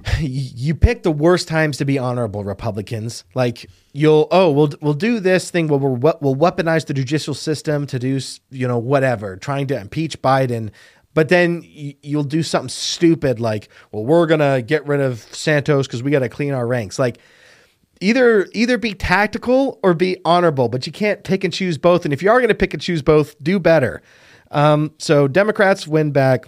you pick the worst times to be honorable Republicans. Like you'll oh we'll we'll do this thing where we'll we'll weaponize the judicial system to do you know whatever, trying to impeach Biden. But then you'll do something stupid like well we're gonna get rid of Santos because we got to clean our ranks. Like either either be tactical or be honorable, but you can't pick and choose both. And if you are going to pick and choose both, do better. Um, so Democrats win back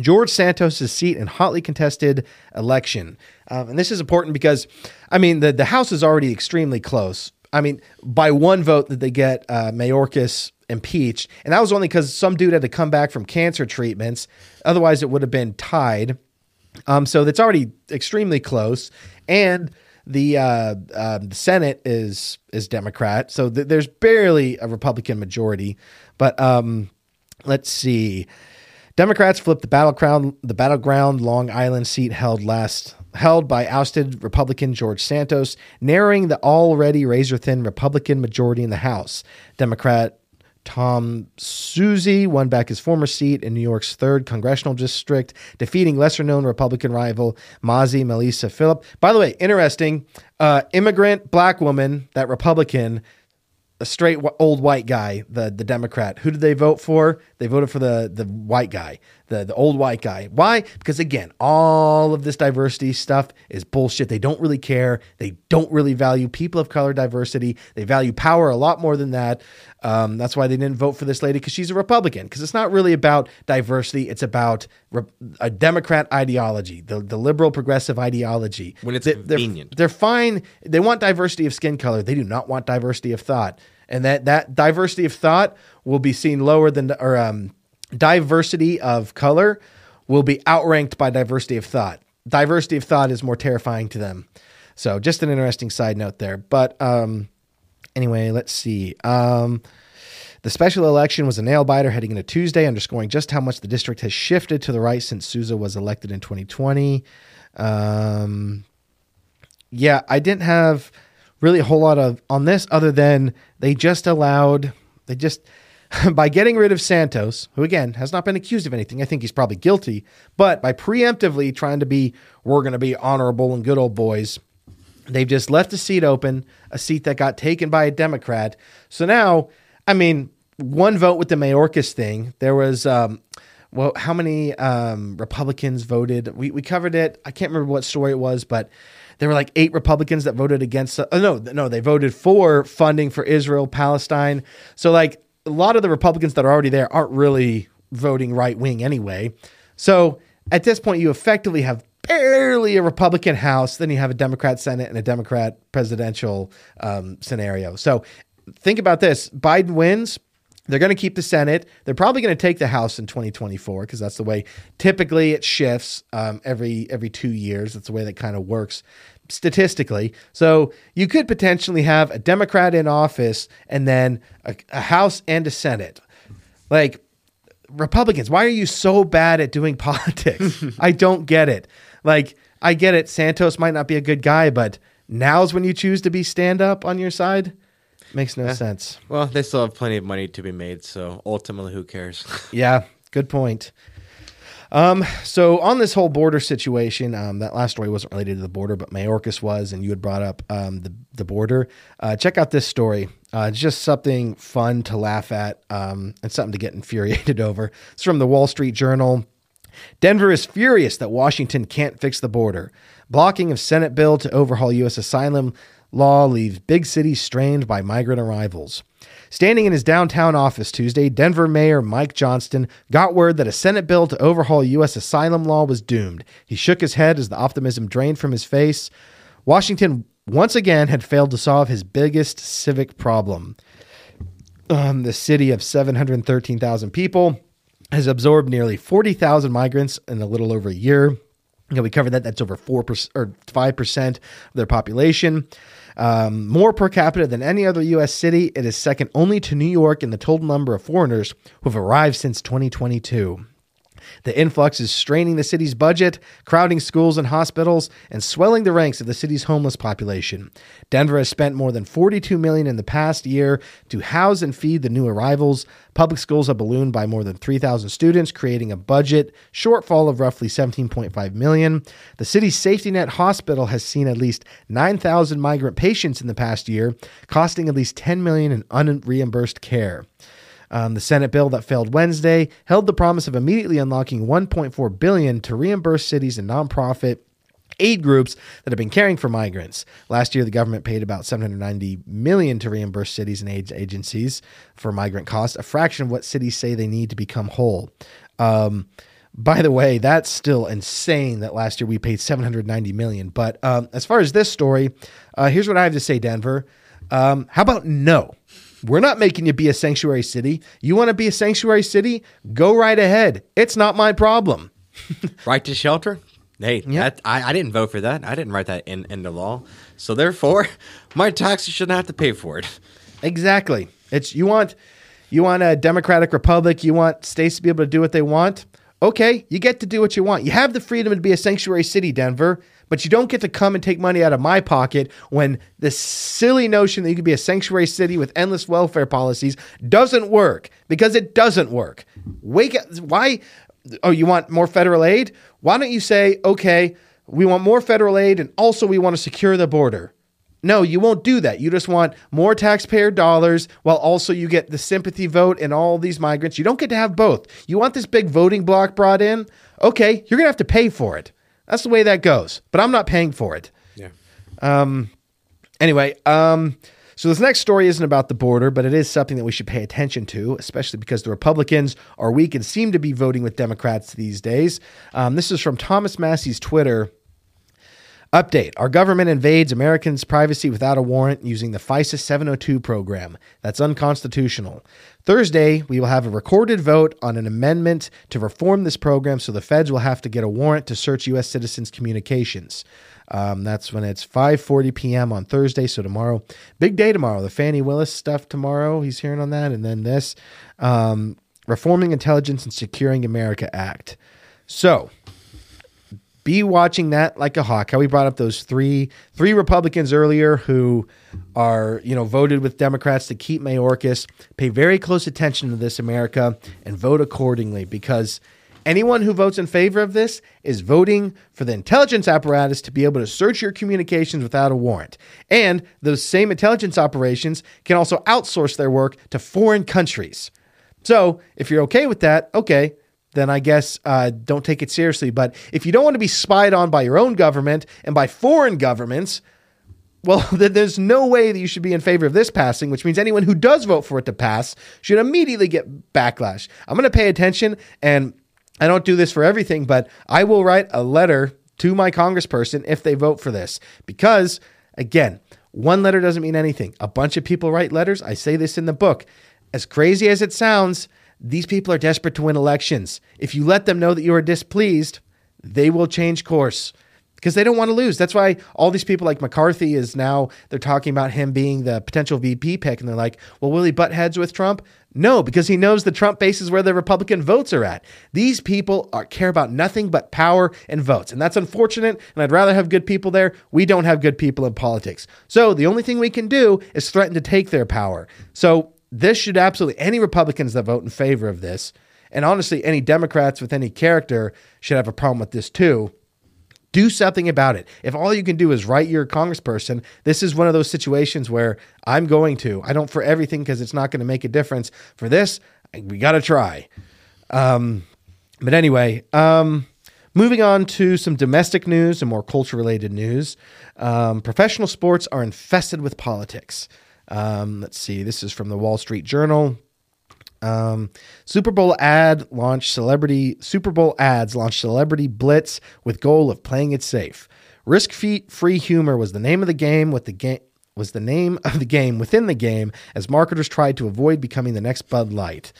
George Santos's seat in hotly contested election, um, and this is important because, I mean, the the House is already extremely close. I mean, by one vote that they get uh, Mayorkas impeached, and that was only because some dude had to come back from cancer treatments. Otherwise, it would have been tied. Um, so that's already extremely close, and the uh, uh, the Senate is is Democrat, so th- there's barely a Republican majority. But um, let's see, Democrats flipped the battleground the battleground Long Island seat held last held by ousted Republican George Santos, narrowing the already razor thin Republican majority in the House. Democrat Tom Suozzi won back his former seat in New York's third congressional district, defeating lesser known Republican rival Mazi Melesa Pilip. By the way, interesting uh, immigrant black woman, that Republican, a straight old white guy, the the Democrat. Who did they vote for? They voted for the the white guy, the the old white guy. Why? Because again, all of this diversity stuff is bullshit. They don't really care. They don't really value people of color diversity. They value power a lot more than that. Um, that's why they didn't vote for this lady because she's a Republican. Because it's not really about diversity. It's about re- a Democrat ideology, the the liberal progressive ideology. When it's They- they're- convenient. they're fine. They want diversity of skin color. They do not want diversity of thought. And that, that diversity of thought will be seen lower than, or um, diversity of color will be outranked by diversity of thought. Diversity of thought is more terrifying to them. So just an interesting side note there. But um, anyway, let's see. Um, the special election was a nail biter heading into Tuesday, underscoring just how much the district has shifted to the right since Suozzi was elected in 2020. Um, yeah, I didn't have really a whole lot of on this other than they just allowed they just by getting rid of Santos, who again has not been accused of anything. I think he's probably guilty, but by preemptively trying to be we're going to be honorable and good old boys, they've just left a seat open, a seat that got taken by a Democrat. So now, I mean, one vote with the Mayorkas thing, there was um well, how many um, Republicans voted? We, we covered it. I can't remember what story it was, but there were like eight Republicans that voted against. Uh, no, no, they voted for funding for Israel, Palestine. So like a lot of the Republicans that are already there aren't really voting right wing anyway. So at this point, you effectively have barely a Republican House. Then you have a Democrat Senate and a Democrat presidential um, scenario. So think about this: Biden wins. They're going to keep the Senate. They're probably going to take the House in 2024 because that's the way typically it shifts um, every every two years. That's the way that kind of works statistically. So you could potentially have a Democrat in office and then a, a House and a Senate. Like Republicans, why are you so bad at doing politics? I don't get it. Like I get it. Santos might not be a good guy, but now's when you choose to be stand up on your side. Makes no eh. sense. Well, they still have plenty of money to be made, so ultimately, who cares? Yeah, good point. Um, so on this whole border situation, um, that last story wasn't related to the border, but Mayorkas was, and you had brought up um, the the border. Uh, check out this story. Uh, it's just something fun to laugh at, um, and something to get infuriated over. It's from the Wall Street Journal. Denver is furious that Washington can't fix the border. Blocking of Senate bill to overhaul U.S. asylum law leaves big cities strained by migrant arrivals. Standing in his downtown office Tuesday, Denver Mayor Mike Johnston got word that a Senate bill to overhaul U.S. asylum law was doomed. He shook his head as the optimism drained from his face. Washington once again had failed to solve his biggest civic problem. Um, the city of 713,000 people has absorbed nearly 40,000 migrants in a little over a year. You know, we covered that. That's over four percent or five percent of their population. Um, more per capita than any other U.S. city. It is second only to New York in the total number of foreigners who have arrived since 2022. The influx is straining the city's budget, crowding schools and hospitals, and swelling the ranks of the city's homeless population. Denver has spent more than 42 million in the past year to house and feed the new arrivals. Public schools have ballooned by more than 3,000 students, creating a budget shortfall of roughly 17.5 million. The city's safety net hospital has seen at least 9,000 migrant patients in the past year, costing at least 10 million in unreimbursed care. Um, the Senate bill that failed Wednesday held the promise of immediately unlocking 1.4 billion to reimburse cities and nonprofit aid groups that have been caring for migrants. Last year, the government paid about 790 million to reimburse cities and aid agencies for migrant costs, a fraction of what cities say they need to become whole. Um, by the way, that's still insane that last year we paid 790 million. But um, as far as this story, uh, here's what I have to say, Denver. Um, how about no? We're not making you be a sanctuary city. You want to be a sanctuary city? Go right ahead. It's not my problem. right to shelter? Hey, that, I, I didn't vote for that. I didn't write that in, in the law. So therefore, my taxes shouldn't have to pay for it. Exactly. It's you want you want a democratic republic. You want states to be able to do what they want. Okay, you get to do what you want. You have the freedom to be a sanctuary city, Denver, but you don't get to come and take money out of my pocket when this silly notion that you could be a sanctuary city with endless welfare policies doesn't work because it doesn't work. Wake up. Why? Oh, you want more federal aid? Why don't you say, okay, we want more federal aid and also we want to secure the border? No, you won't do that. You just want more taxpayer dollars while also you get the sympathy vote and all these migrants. You don't get to have both. You want this big voting block brought in? Okay, you're going to have to pay for it. That's the way that goes. But I'm not paying for it. Yeah. Anyway, um, so this next story isn't about the border, but it is something that we should pay attention to, especially because the Republicans are weak and seem to be voting with Democrats these days. Um, this is from Thomas Massie's Twitter. Update Our government invades Americans' privacy without a warrant using the FISA 702 program. That's unconstitutional. Thursday, we will have a recorded vote on an amendment to reform this program so the feds will have to get a warrant to search U.S. citizens' communications. Um, that's when it's 5:40 p.m. on Thursday. So tomorrow, big day tomorrow. The Fani Willis stuff tomorrow. He's hearing on that, and then this um, Reforming Intelligence and Securing America Act. So be watching that like a hawk. How we brought up those three three Republicans earlier who are you know voted with Democrats to keep Mayorkas. Pay very close attention to this, America, and vote accordingly because anyone who votes in favor of this is voting for the intelligence apparatus to be able to search your communications without a warrant. And those same intelligence operations can also outsource their work to foreign countries. So if you're okay with that, okay, then I guess uh, don't take it seriously. But if you don't want to be spied on by your own government and by foreign governments, well, then there's no way that you should be in favor of this passing, which means anyone who does vote for it to pass should immediately get backlash. I'm going to pay attention, and I don't do this for everything, but I will write a letter to my congressperson if they vote for this because, again, one letter doesn't mean anything. A bunch of people write letters. I say this in the book. As crazy as it sounds, these people are desperate to win elections. If you let them know that you are displeased, they will change course because they don't want to lose. That's why all these people like McCarthy is now they're talking about him being the potential VP pick, and they're like, "Well, will he butt heads with Trump?" No, because he knows the Trump base is where the Republican votes are at. These people are, care about nothing but power and votes, and that's unfortunate. And I'd rather have good people there. We don't have good people in politics, so the only thing we can do is threaten to take their power. So this should absolutely any Republicans that vote in favor of this, and honestly, any Democrats with any character should have a problem with this too. Do something about it. If all you can do is write your congressperson, this is one of those situations where I'm going to. I don't for everything because it's not going to make a difference. For this, we got to try. Um, but anyway, um, moving on to some domestic news and more culture related news. Um, professional sports are infested with politics. Um, let's see. This is from the Wall Street Journal. Um, Super Bowl ad launched celebrity Super Bowl ads launched celebrity blitz with goal of playing it safe. Risk free humor was the name of the game with the game was the name of the game within the game as marketers tried to avoid becoming the next Bud Light.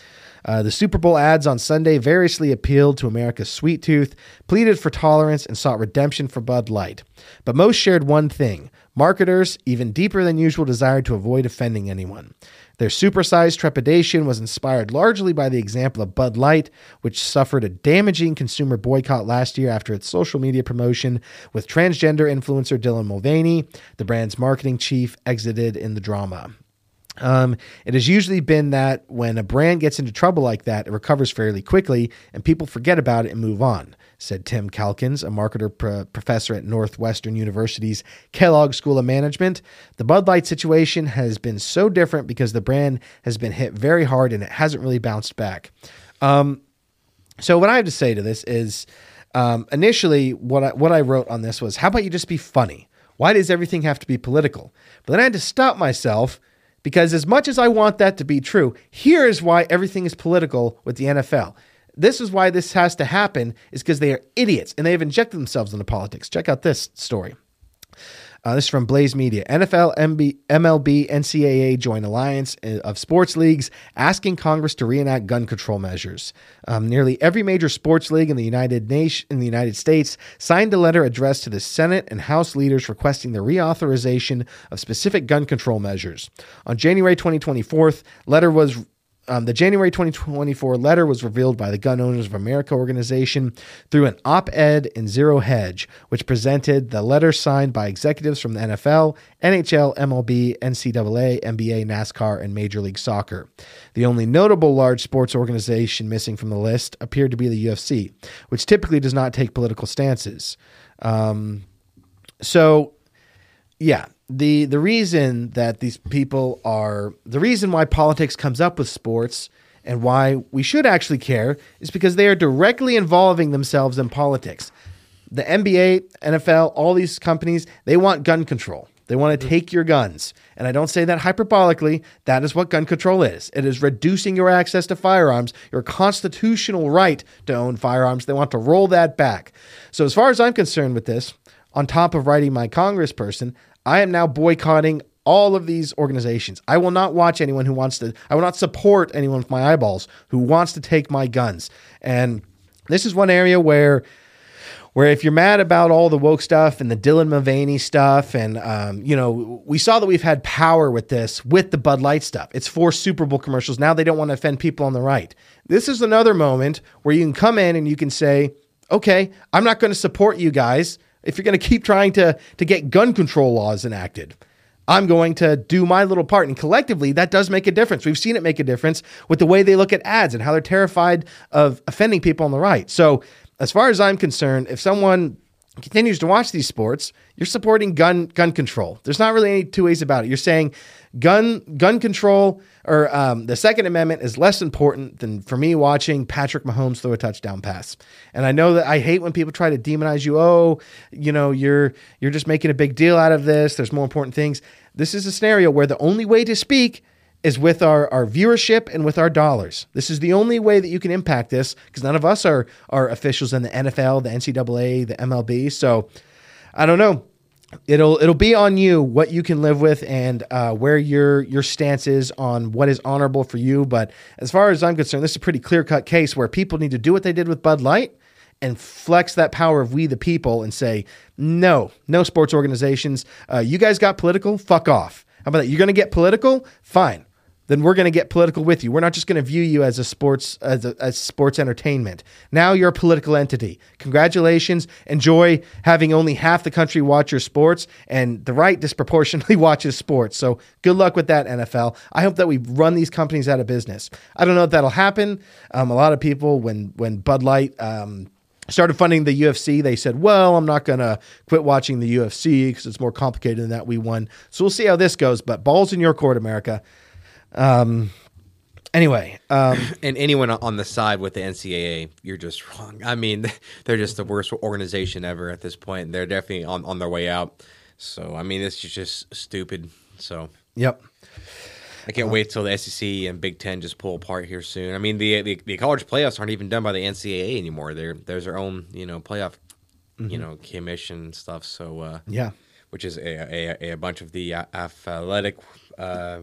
Uh, the Super Bowl ads on Sunday variously appealed to America's sweet tooth, pleaded for tolerance, and sought redemption for Bud Light. But most shared one thing marketers, even deeper than usual, desired to avoid offending anyone. Their supersized trepidation was inspired largely by the example of Bud Light, which suffered a damaging consumer boycott last year after its social media promotion with transgender influencer Dylan Mulvaney, the brand's marketing chief, exited in the drama. Um, it has usually been that when a brand gets into trouble like that, it recovers fairly quickly and people forget about it and move on, said Tim Calkins, a marketer pro- professor at Northwestern University's Kellogg School of Management. The Bud Light situation has been so different because the brand has been hit very hard and it hasn't really bounced back. Um, so, what I have to say to this is um, initially, what I, what I wrote on this was, how about you just be funny? Why does everything have to be political? But then I had to stop myself because as much as I want that to be true, here is why everything is political with the NFL. This is why this has to happen is because they are idiots and they have injected themselves into politics. Check out this story. Uh, this is from Blaze Media. NFL, MB, MLB, NCAA join alliance uh, of sports leagues asking Congress to reenact gun control measures. Um, nearly every major sports league in the United Nation in the United States signed a letter addressed to the Senate and House leaders requesting the reauthorization of specific gun control measures. On January 2024, letter was um, the January 2024 letter was revealed by the Gun Owners of America organization through an op ed in Zero Hedge, which presented the letter signed by executives from the NFL, NHL, MLB, NCAA, NBA, NASCAR, and Major League Soccer. The only notable large sports organization missing from the list appeared to be the UFC, which typically does not take political stances. Um, so, yeah, the the reason that these people are the reason why politics comes up with sports and why we should actually care is because they are directly involving themselves in politics. The NBA, NFL, all these companies, they want gun control. They want to mm. take your guns. And I don't say that hyperbolically. That is what gun control is. It is reducing your access to firearms, your constitutional right to own firearms. They want to roll that back. So, as far as I'm concerned with this, on top of writing my congressperson, I am now boycotting all of these organizations. I will not watch anyone who wants to, I will not support anyone with my eyeballs who wants to take my guns. And this is one area where where if you're mad about all the woke stuff and the Dylan Mulvaney stuff, and um, you know, we saw that we've had power with this with the Bud Light stuff. It's for Super Bowl commercials. Now they don't want to offend people on the right. This is another moment where you can come in and you can say, okay, I'm not going to support you guys if you're going to keep trying to to get gun control laws enacted. I'm going to do my little part. And collectively, that does make a difference. We've seen it make a difference with the way they look at ads and how they're terrified of offending people on the right. So, as far as I'm concerned, if someone continues to watch these sports, you're supporting gun gun control. There's not really any two ways about it. You're saying gun gun control or um, the Second Amendment is less important than for me watching Patrick Mahomes throw a touchdown pass. And I know that I hate when people try to demonize you. Oh, you know, you're you're just making a big deal out of this. There's more important things. This is a scenario where the only way to speak is with our, our viewership and with our dollars. This is the only way that you can impact this because none of us are are officials in the NFL, the NCAA, the MLB. So I don't know. It'll it'll be on you what you can live with and uh, where your your stance is on what is honorable for you. But as far as I'm concerned, this is a pretty clear cut case where people need to do what they did with Bud Light and flex that power of we the people and say no, no sports organizations. Uh, you guys got political, fuck off. How about that? You're going to get political, fine then we're going to get political with you. We're not just going to view you as a sports as, a, as sports entertainment. Now you're a political entity. Congratulations. Enjoy having only half the country watch your sports, and the right disproportionately watches sports. So good luck with that, NFL. I hope that we run these companies out of business. I don't know if that'll happen. Um, a lot of people, when when Bud Light. Um, started funding the UFC, they said, "Well, I'm not going to quit watching the UFC because it's more complicated than that. We won, so we'll see how this goes." But balls in your court, America. Um, anyway, um, and anyone on the side with the NCAA, you're just wrong. I mean, they're just the worst organization ever at this point. They're definitely on, on their way out. So, I mean, this is just stupid. So, yep. I can't uh, wait till the SEC and Big Ten just pull apart here soon. I mean, the, the, the college playoffs aren't even done by the NCAA anymore. They're there's their own you know playoff, mm-hmm. you know, commission stuff. So uh, yeah, which is a, a, a bunch of the athletic. Uh,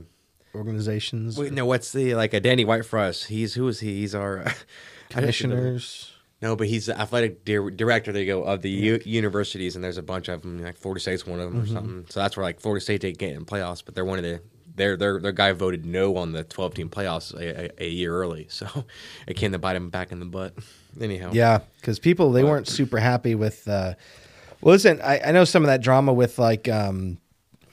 organizations? Wait, no, what's the like a Danny White for us? He's who is he? He's our commissioners. No, but he's the athletic di- director. There you go of the u- universities, and there's a bunch of them. Like Florida State's one of them, mm-hmm. or something. So that's where like Florida State didn't get in playoffs, but they're one of the their their their guy voted no on the 12 team playoffs a, a, a, year early, so it came to bite him back in the butt. Anyhow, yeah, because people they but, weren't super happy with. Uh, well, listen, I, I know some of that drama with like um,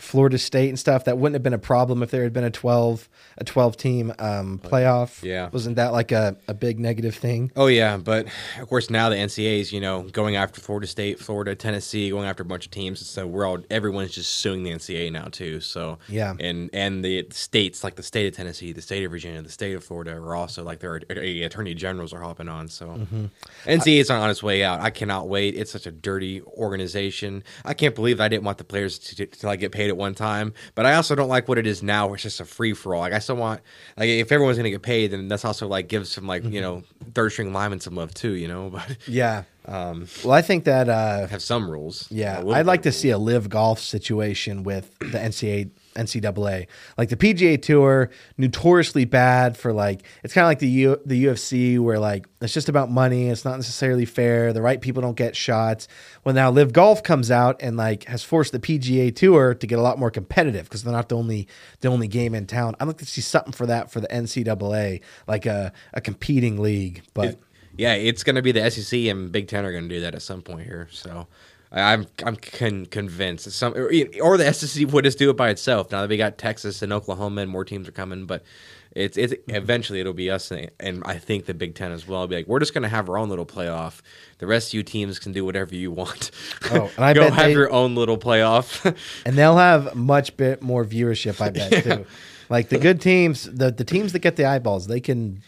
Florida State and stuff, that wouldn't have been a problem if there had been a twelve a twelve team um, playoff. Yeah, wasn't that like a, a big negative thing? Oh yeah, but of course now the NCAA's you know going after Florida State, Florida, Tennessee, going after a bunch of teams. So we're all everyone's just suing the NCAA now too. So yeah, and and the states like the state of Tennessee, the state of Virginia, the state of Florida are also like their attorney generals are hopping on. So mm-hmm. NCAA's on its way out. I cannot wait. It's such a dirty organization. I can't believe I didn't want the players to, to, to like get paid at one time. But I also don't like what it is now, where it's just a free for all. Like I still want like if everyone's gonna get paid, then that's also like gives some like mm-hmm. you know third string linemen some love too. You know, but yeah. Um, well, I think that uh, have some rules. Yeah, I'd like to see a LIV Golf situation with the NCAA NCAA. Like the PGA Tour, notoriously bad for like it's kind of like the U, the UFC where like it's just about money. It's not necessarily fair. The right people don't get shots. Well, now LIV Golf comes out and like has forced the PGA Tour to get a lot more competitive because they're not the only the only game in town. I'd like to see something for that for the NCAA, like a a competing league. But it, yeah, it's going to be the SEC and Big Ten are going to do that at some point here. So. I'm I'm con- convinced some or, or the SEC would just do it by itself. Now that we got Texas and Oklahoma and more teams are coming, but It's it's mm-hmm. eventually it'll be us and, and I think the Big Ten as well. Be like we're just gonna have our own little playoff. The rest of you teams can do whatever you want. Oh, and I go have they- your own little playoff. and they'll have much bit more viewership, I bet too. Like the good teams, the the teams that get the eyeballs, they can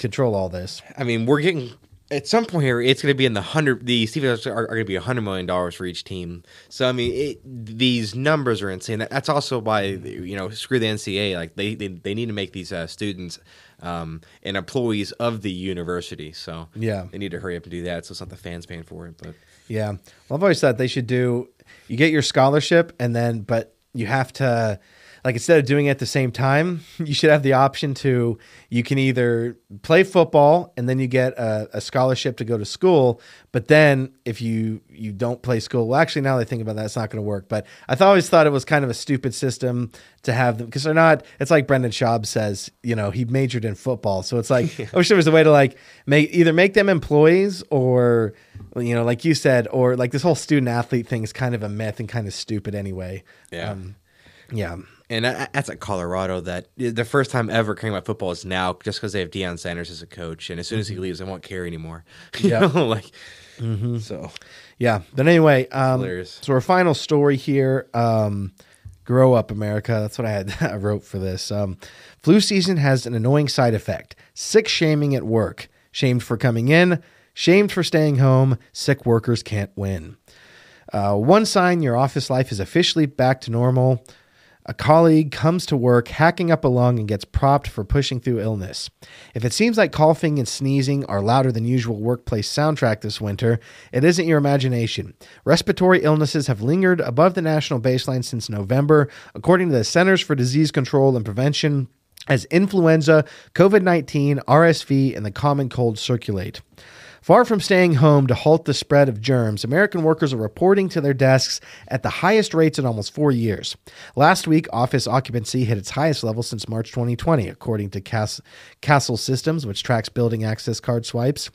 control all this. I mean, we're getting at some point here. It's going to be in the hundred. The Steelers are, are going to be a hundred million dollars for each team. So I mean, it, these numbers are insane. That, that's also why you know screw the NCAA. Like they they, they need to make these uh, students um, and employees of the university. So Yeah. they need to hurry up and do that. So it's not the fans paying for it, but. Yeah. Well, I've always thought they should do. You get your scholarship, and then, but you have to, like, instead of doing it at the same time, you should have the option to. You can either play football, and then you get a, a scholarship to go to school. But then, if you you don't play school, well, actually, now that I think about that, it's not going to work. But I th- always thought it was kind of a stupid system to have them because they're not. It's like Brendan Schaub says, you know, he majored in football, so it's like I wish there was a way to like make either make them employees or you know, like you said, or like this whole student athlete thing is kind of a myth and kind of stupid anyway. Yeah. Um, yeah. And that's at Colorado. That the first time ever caring about football is now, just because they have Deion Sanders as a coach, and as soon as he leaves, I won't care anymore. Know, like so. Yeah. But anyway, um, so our final story here. Um, grow up, America. That's what I had. I wrote for this. Um, flu season has an annoying side effect: sick shaming at work. Shamed for coming in. Shamed for staying home. Sick workers can't win. Uh, one sign your office life is officially back to normal. A colleague comes to work hacking up a lung and gets propped for pushing through illness. If it seems like coughing and sneezing are louder than usual workplace soundtrack this winter, it isn't your imagination. Respiratory illnesses have lingered above the national baseline since November, according to the Centers for Disease Control and Prevention, as influenza, COVID 19, RSV, and the common cold circulate. Far from staying home to halt the spread of germs, American workers are reporting to their desks at the highest rates in almost four years. Last week, office occupancy hit its highest level since March 2020, according to Cas- Kastle Systems, which tracks building access card swipes.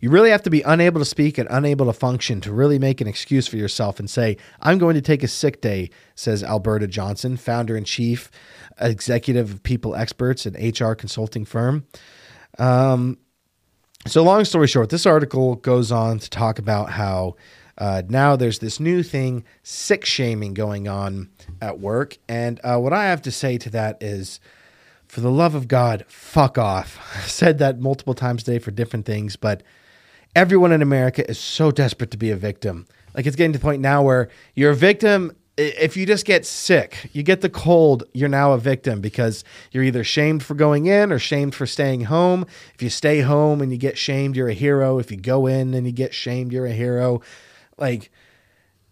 You really have to be unable to speak and unable to function to really make an excuse for yourself and say, I'm going to take a sick day, says Alberta Johnson, founder and chief executive of People Experts, an HR consulting firm. Um, So, long story short, this article goes on to talk about how uh, now there's this new thing, sick shaming, going on at work. And uh, what I have to say to that is, for the love of God, fuck off. I've said that multiple times today for different things, but everyone in America is so desperate to be a victim. Like it's getting to the point now where you're a victim. If you just get sick, you get the cold, you're now a victim because you're either shamed for going in or shamed for staying home. If you stay home and you get shamed, you're a hero. If you go in and you get shamed, you're a hero. Like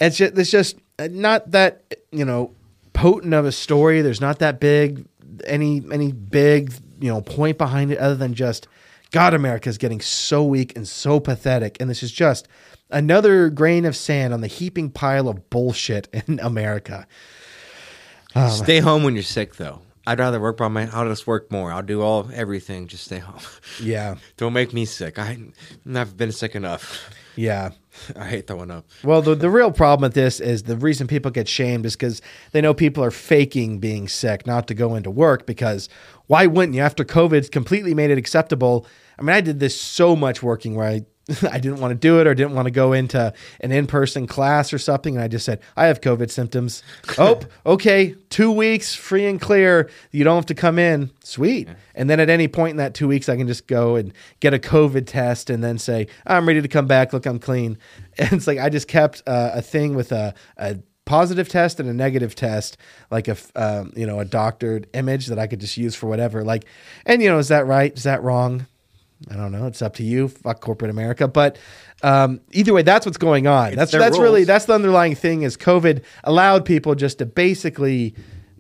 it's just it's just not that you know potent of a story. There's not that big any any big you know point behind it other than just God, America is getting so weak and so pathetic, and this is just another grain of sand on the heaping pile of bullshit in America. Um, stay home when you're sick, though. I'd rather work by my. I'll just work more. I'll do all everything. Just stay home. Yeah, Don't make me sick. I, I've been sick enough. yeah. I hate throwing up. Well, the, the real problem with this is the reason people get shamed is because they know people are faking being sick, not to go into work. Because why wouldn't you? After COVID's completely made it acceptable. I mean, I did this so much working where I, I didn't want to do it or didn't want to go into an in person class or something. And I just said, I have COVID symptoms. oh, okay. Two weeks free and clear. You don't have to come in. Sweet. And then at any point in that two weeks, I can just go and get a COVID test and then say, I'm ready to come back. Look, I'm clean. And it's like I just kept uh, a thing with a, a positive test and a negative test, like a um, you know a doctored image that I could just use for whatever. Like, and you know, is that right? Is that wrong? I don't know. It's up to you. Fuck corporate America. But um, either way, that's what's going on. that's their that's really that's the underlying thing. Is COVID allowed people just to basically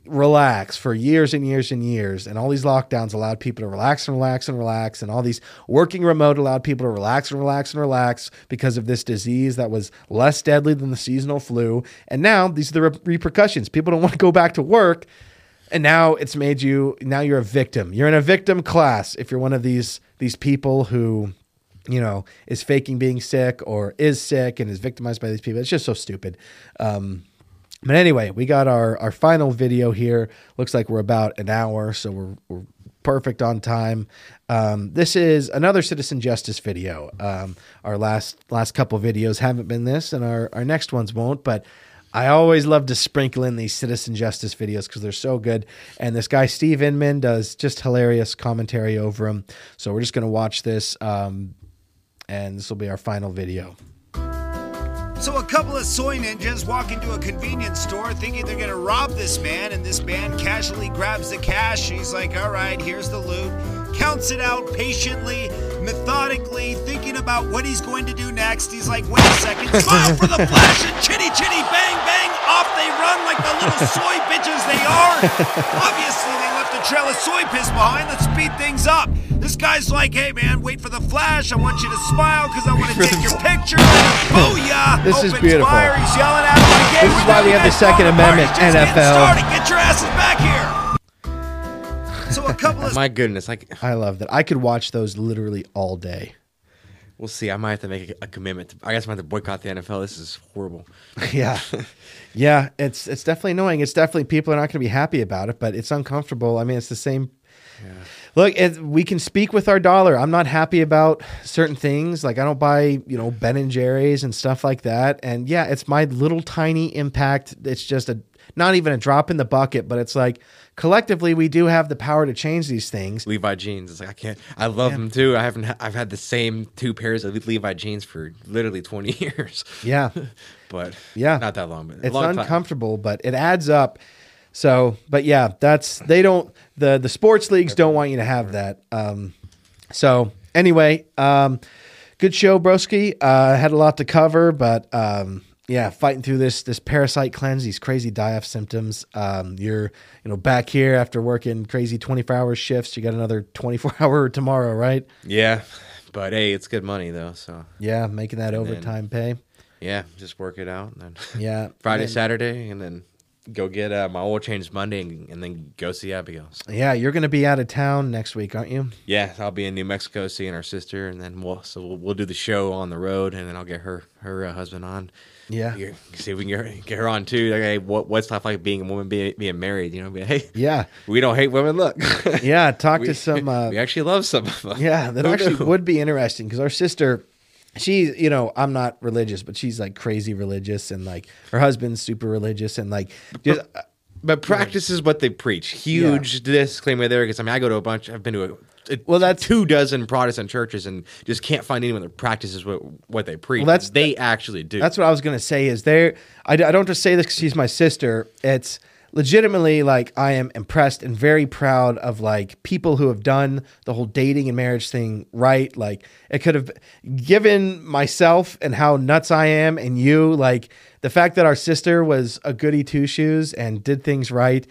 relax for years and years and years, and all these lockdowns allowed people to relax and relax and relax, and all these working remote allowed people to relax and relax and relax because of this disease that was less deadly than the seasonal flu. And now these are the re- repercussions. People don't want to go back to work and now it's made you now you're a victim you're in a victim class if you're one of these these people who you know is faking being sick or is sick and is victimized by these people it's just so stupid um but anyway we got our our final video here looks like we're about an hour so we're, we're perfect on time. Um, this is another citizen justice video. Um, our last last couple videos haven't been this, and our our next ones won't. But I always love to sprinkle in these citizen justice videos because they're so good. And this guy Steve Inman does just hilarious commentary over them. So we're just gonna watch this, um, and this will be our final video. So a couple of soy ninjas walk into a convenience store thinking they're gonna rob this man, and this man casually grabs the cash. He's like, all right, here's the loot. Counts it out patiently, methodically, thinking about what he's going to do next. He's like, wait a second, smile for the flash, and chitty chitty bang bang, off they run like the little soy bitches they are. Obviously, they left a trail of soy piss behind. Let's speed things up. This guy's like, hey man, wait for the flash. I want you to smile because I want to take your picture. Booyah! This is beautiful. Fire. He's yelling at him This is why we have the Second. Amendment, It's just getting NFL. Get your asses back here. So a couple of My goodness, like I love that. I could watch those literally all day. we'll see. I might have to make a, a commitment. To, I guess I might have to boycott the NFL. This is horrible. yeah yeah it's it's definitely annoying it's definitely people are not going to be happy about it but it's uncomfortable i mean it's the same look it, we can speak with our dollar i'm not happy about certain things like i don't buy you know ben and jerry's and stuff like that and yeah it's my little tiny impact it's just a not even a drop in the bucket but it's like collectively we do have the power to change these things Levi jeans. It's like I can't. I love them too. I haven't. I've had the same two pairs of Levi jeans for literally twenty years. yeah But Yeah. not that long. But it's long time. uncomfortable, but it adds up. So, but yeah, that's they don't the the sports leagues don't want you to have that. Um, so anyway, um, good show, Broski. Uh, had a lot to cover, but um, yeah, fighting through this this parasite cleanse, these crazy die-off symptoms. Um, you're you know back here after working crazy twenty four hour shifts. You got another twenty four hour tomorrow, right? Yeah, but hey, it's good money though. So Yeah, making that then- overtime pay. yeah, just work it out. And then Yeah, Friday, And- Saturday, and then go get uh, my oil change Monday, and, and then go see Abigail. So, Yeah, you're going to be out of town next week, aren't you? yeah, I'll be in New Mexico seeing our sister, and then we'll so we'll, we'll do the show on the road, and then I'll get her her uh, husband on. Yeah. You- see if we can get her, get her on too. Like, hey, what what's life like being a woman being, being married? You know, be, hey, Yeah. we don't hate women. Look, Yeah, talk we, to some. Uh, we actually love some of them. yeah, that Who actually knew? would be interesting because our sister, she's you know I'm not religious, but she's like crazy religious, and like her husband's super religious, and like just But practices what they preach. Huge disclaimer there, because I mean, I go to a bunch. I've been to a Well, that's- two dozen Protestant churches, and just can't find anyone that practices what what they preach. Well, that's- they actually do. That's what I was gonna say. Is there? I, I don't just say this because she's my sister. It's legitimately like I am impressed and very proud of like people who have done the whole dating and marriage thing right. Like it could have given myself and how nuts I am and you like the fact that our sister was a goody two shoes and did things right.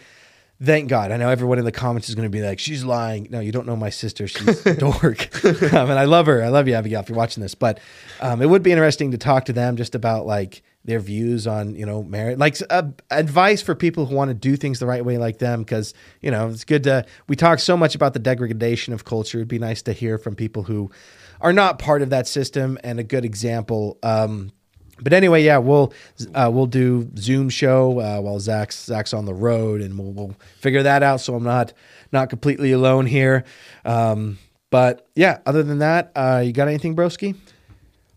Thank God. I know everyone in the comments is going to be like, she's lying. No, you don't know my sister. She's a dork. um, and I love her. I love you, Abigail, if you're watching this. But um, it would be interesting to talk to them just about like their views on, you know, marriage, like uh, advice for people who want to do things the right way like them. Cause, you know, it's good to, we talk so much about the degradation of culture. It'd be nice to hear from people who are not part of that system and a good example. Um, but anyway, yeah, we'll uh, we'll do Zoom show uh, while Zach's Zach's on the road, and we'll we'll figure that out. So I'm not not completely alone here. Um, but yeah, other than that, uh, you got anything, Broski?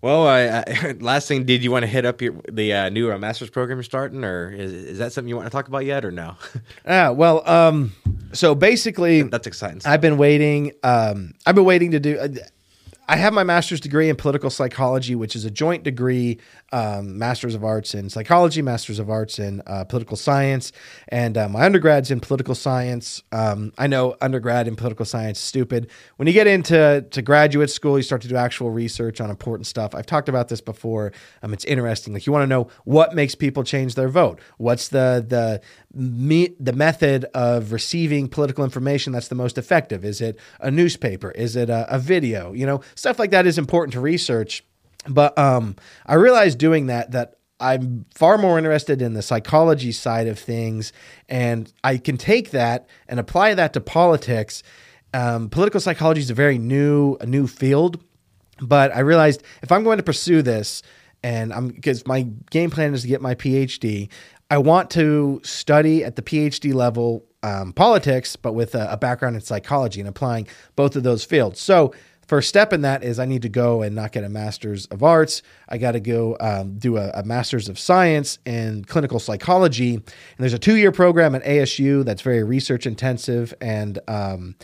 well, I, I, last thing, did you want to hit up your the uh, new uh, master's program you're starting, or is, is that something you want to talk about yet, or no? yeah, well, um, so basically, That's exciting. stuff. I've been waiting. Um, I've been waiting to do. uh, I have my master's degree in political psychology, which is a joint degree, um, master's of arts in psychology, master's of arts in uh, political science, and uh, my undergrad's in political science. Um, I know undergrad in political science is stupid. When you get into to graduate school, you start to do actual research on important stuff. I've talked about this before. Um, it's interesting. Like you want to know what makes people change their vote. What's the the me, the method of receiving political information that's the most effective? Is it a newspaper? Is it a, a video? You know, stuff like that is important to research. But um, I realized doing that that I'm far more interested in the psychology side of things, and I can take that and apply that to politics. Um, political psychology is a very new a new field, but I realized if I'm going to pursue this, and I'm because my game plan is to get my PhD, I want to study at the PhD level um, politics, but with a, a background in psychology and applying both of those fields. So first step in that is I need to go and not get a master's of arts. I got to go um, do a, a, master's of science in clinical psychology. And there's a two year program at ASU that's very research intensive and um,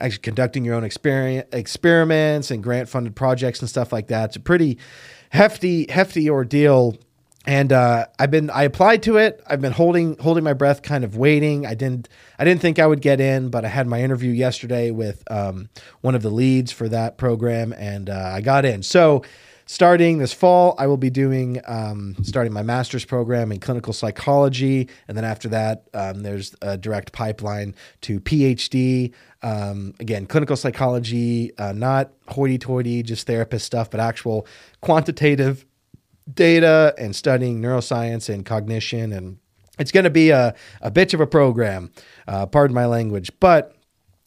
actually conducting your own experiments and grant funded projects and stuff like that. It's a pretty hefty, hefty ordeal and uh, I've been I applied to it. I've been holding holding my breath, kind of waiting. I didn't I didn't think I would get in, but I had my interview yesterday with um, one of the leads for that program, and uh, I got in. So starting this fall, I will be doing um, starting my master's program in clinical psychology, and then after that, um, there's a direct pipeline to PhD. Um, again, clinical psychology, uh, not hoity-toity, just therapist stuff, but actual quantitative data and studying neuroscience and cognition. And it's going to be a, a bitch of a program, uh, pardon my language. But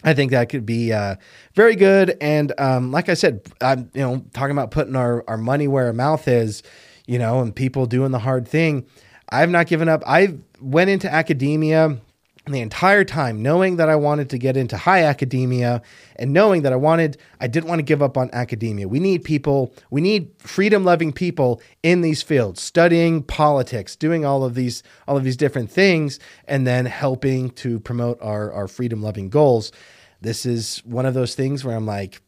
I think that could be uh, very good. And um, like I said, I'm you know talking about putting our, our money where our mouth is, you know, and people doing the hard thing. I've not given up. I went into academia the entire time knowing that I wanted to get into high academia and knowing that I wanted I didn't want to give up on academia. We need people, we need freedom-loving people in these fields, studying politics, doing all of these all of these different things and then helping to promote our our freedom-loving goals. This is one of those things where I'm like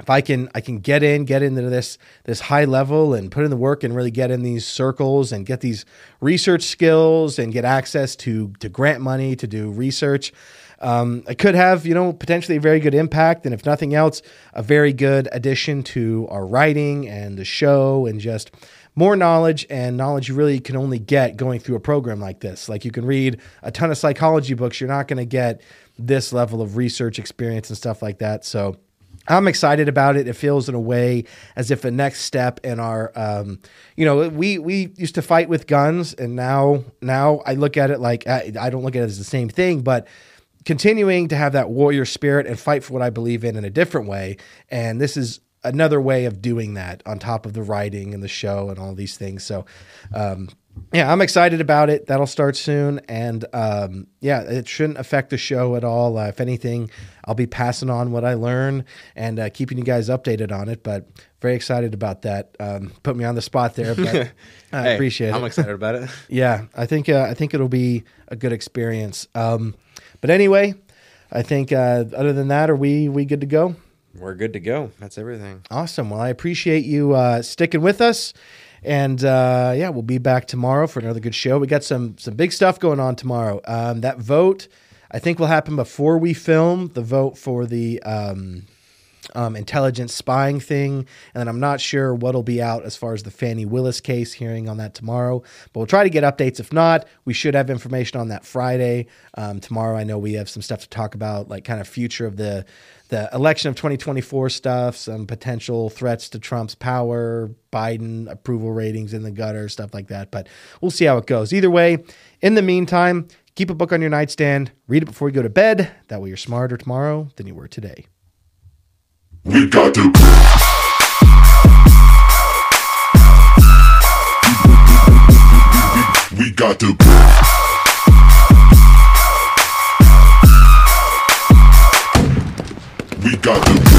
if I can I can get in, get into this this high level and put in the work and really get in these circles and get these research skills and get access to to grant money to do research. Um, I could have, you know, potentially a very good impact, and if nothing else, a very good addition to our writing and the show, and just more knowledge and knowledge you really can only get going through a program like this. Like you can read a ton of psychology books, you're not going to get this level of research experience and stuff like that. So I'm excited about it. It feels in a way as if a next step in our, um, you know, we we used to fight with guns, and now now I look at it like I, I don't look at it as the same thing, but continuing to have that warrior spirit and fight for what I believe in in a different way. And this is another way of doing that on top of the writing and the show and all these things. So, um, yeah, I'm excited about it. That'll start soon, and um, yeah, it shouldn't affect the show at all. Uh, if anything, I'll be passing on what I learn and uh, keeping you guys updated on it. But very excited about that. Um, put me on the spot there, but I Hey, appreciate it. I'm excited about it. Yeah, I think uh, I think it'll be a good experience. Um, but anyway, I think uh, other than that, are we we good to go? We're good to go. That's everything. Awesome. Well, I appreciate you uh, sticking with us, and uh, yeah, we'll be back tomorrow for another good show. We got some some big stuff going on tomorrow. Um, that vote, I think, will happen before we film the vote for the. Um, um, intelligence spying thing, and I'm not sure what'll be out as far as the Fani Willis case. Hearing on that tomorrow, but we'll try to get updates. If not, we should have information on that Friday. Um, tomorrow, I know we have some stuff to talk about, like kind of future of the the election of 2024 stuff, some potential threats to Trump's power, Biden approval ratings in the gutter, stuff like that. But we'll see how it goes. Either way, in the meantime, keep a book on your nightstand, read it before you go to bed. That way, you're smarter tomorrow than you were today. We got to We got to got the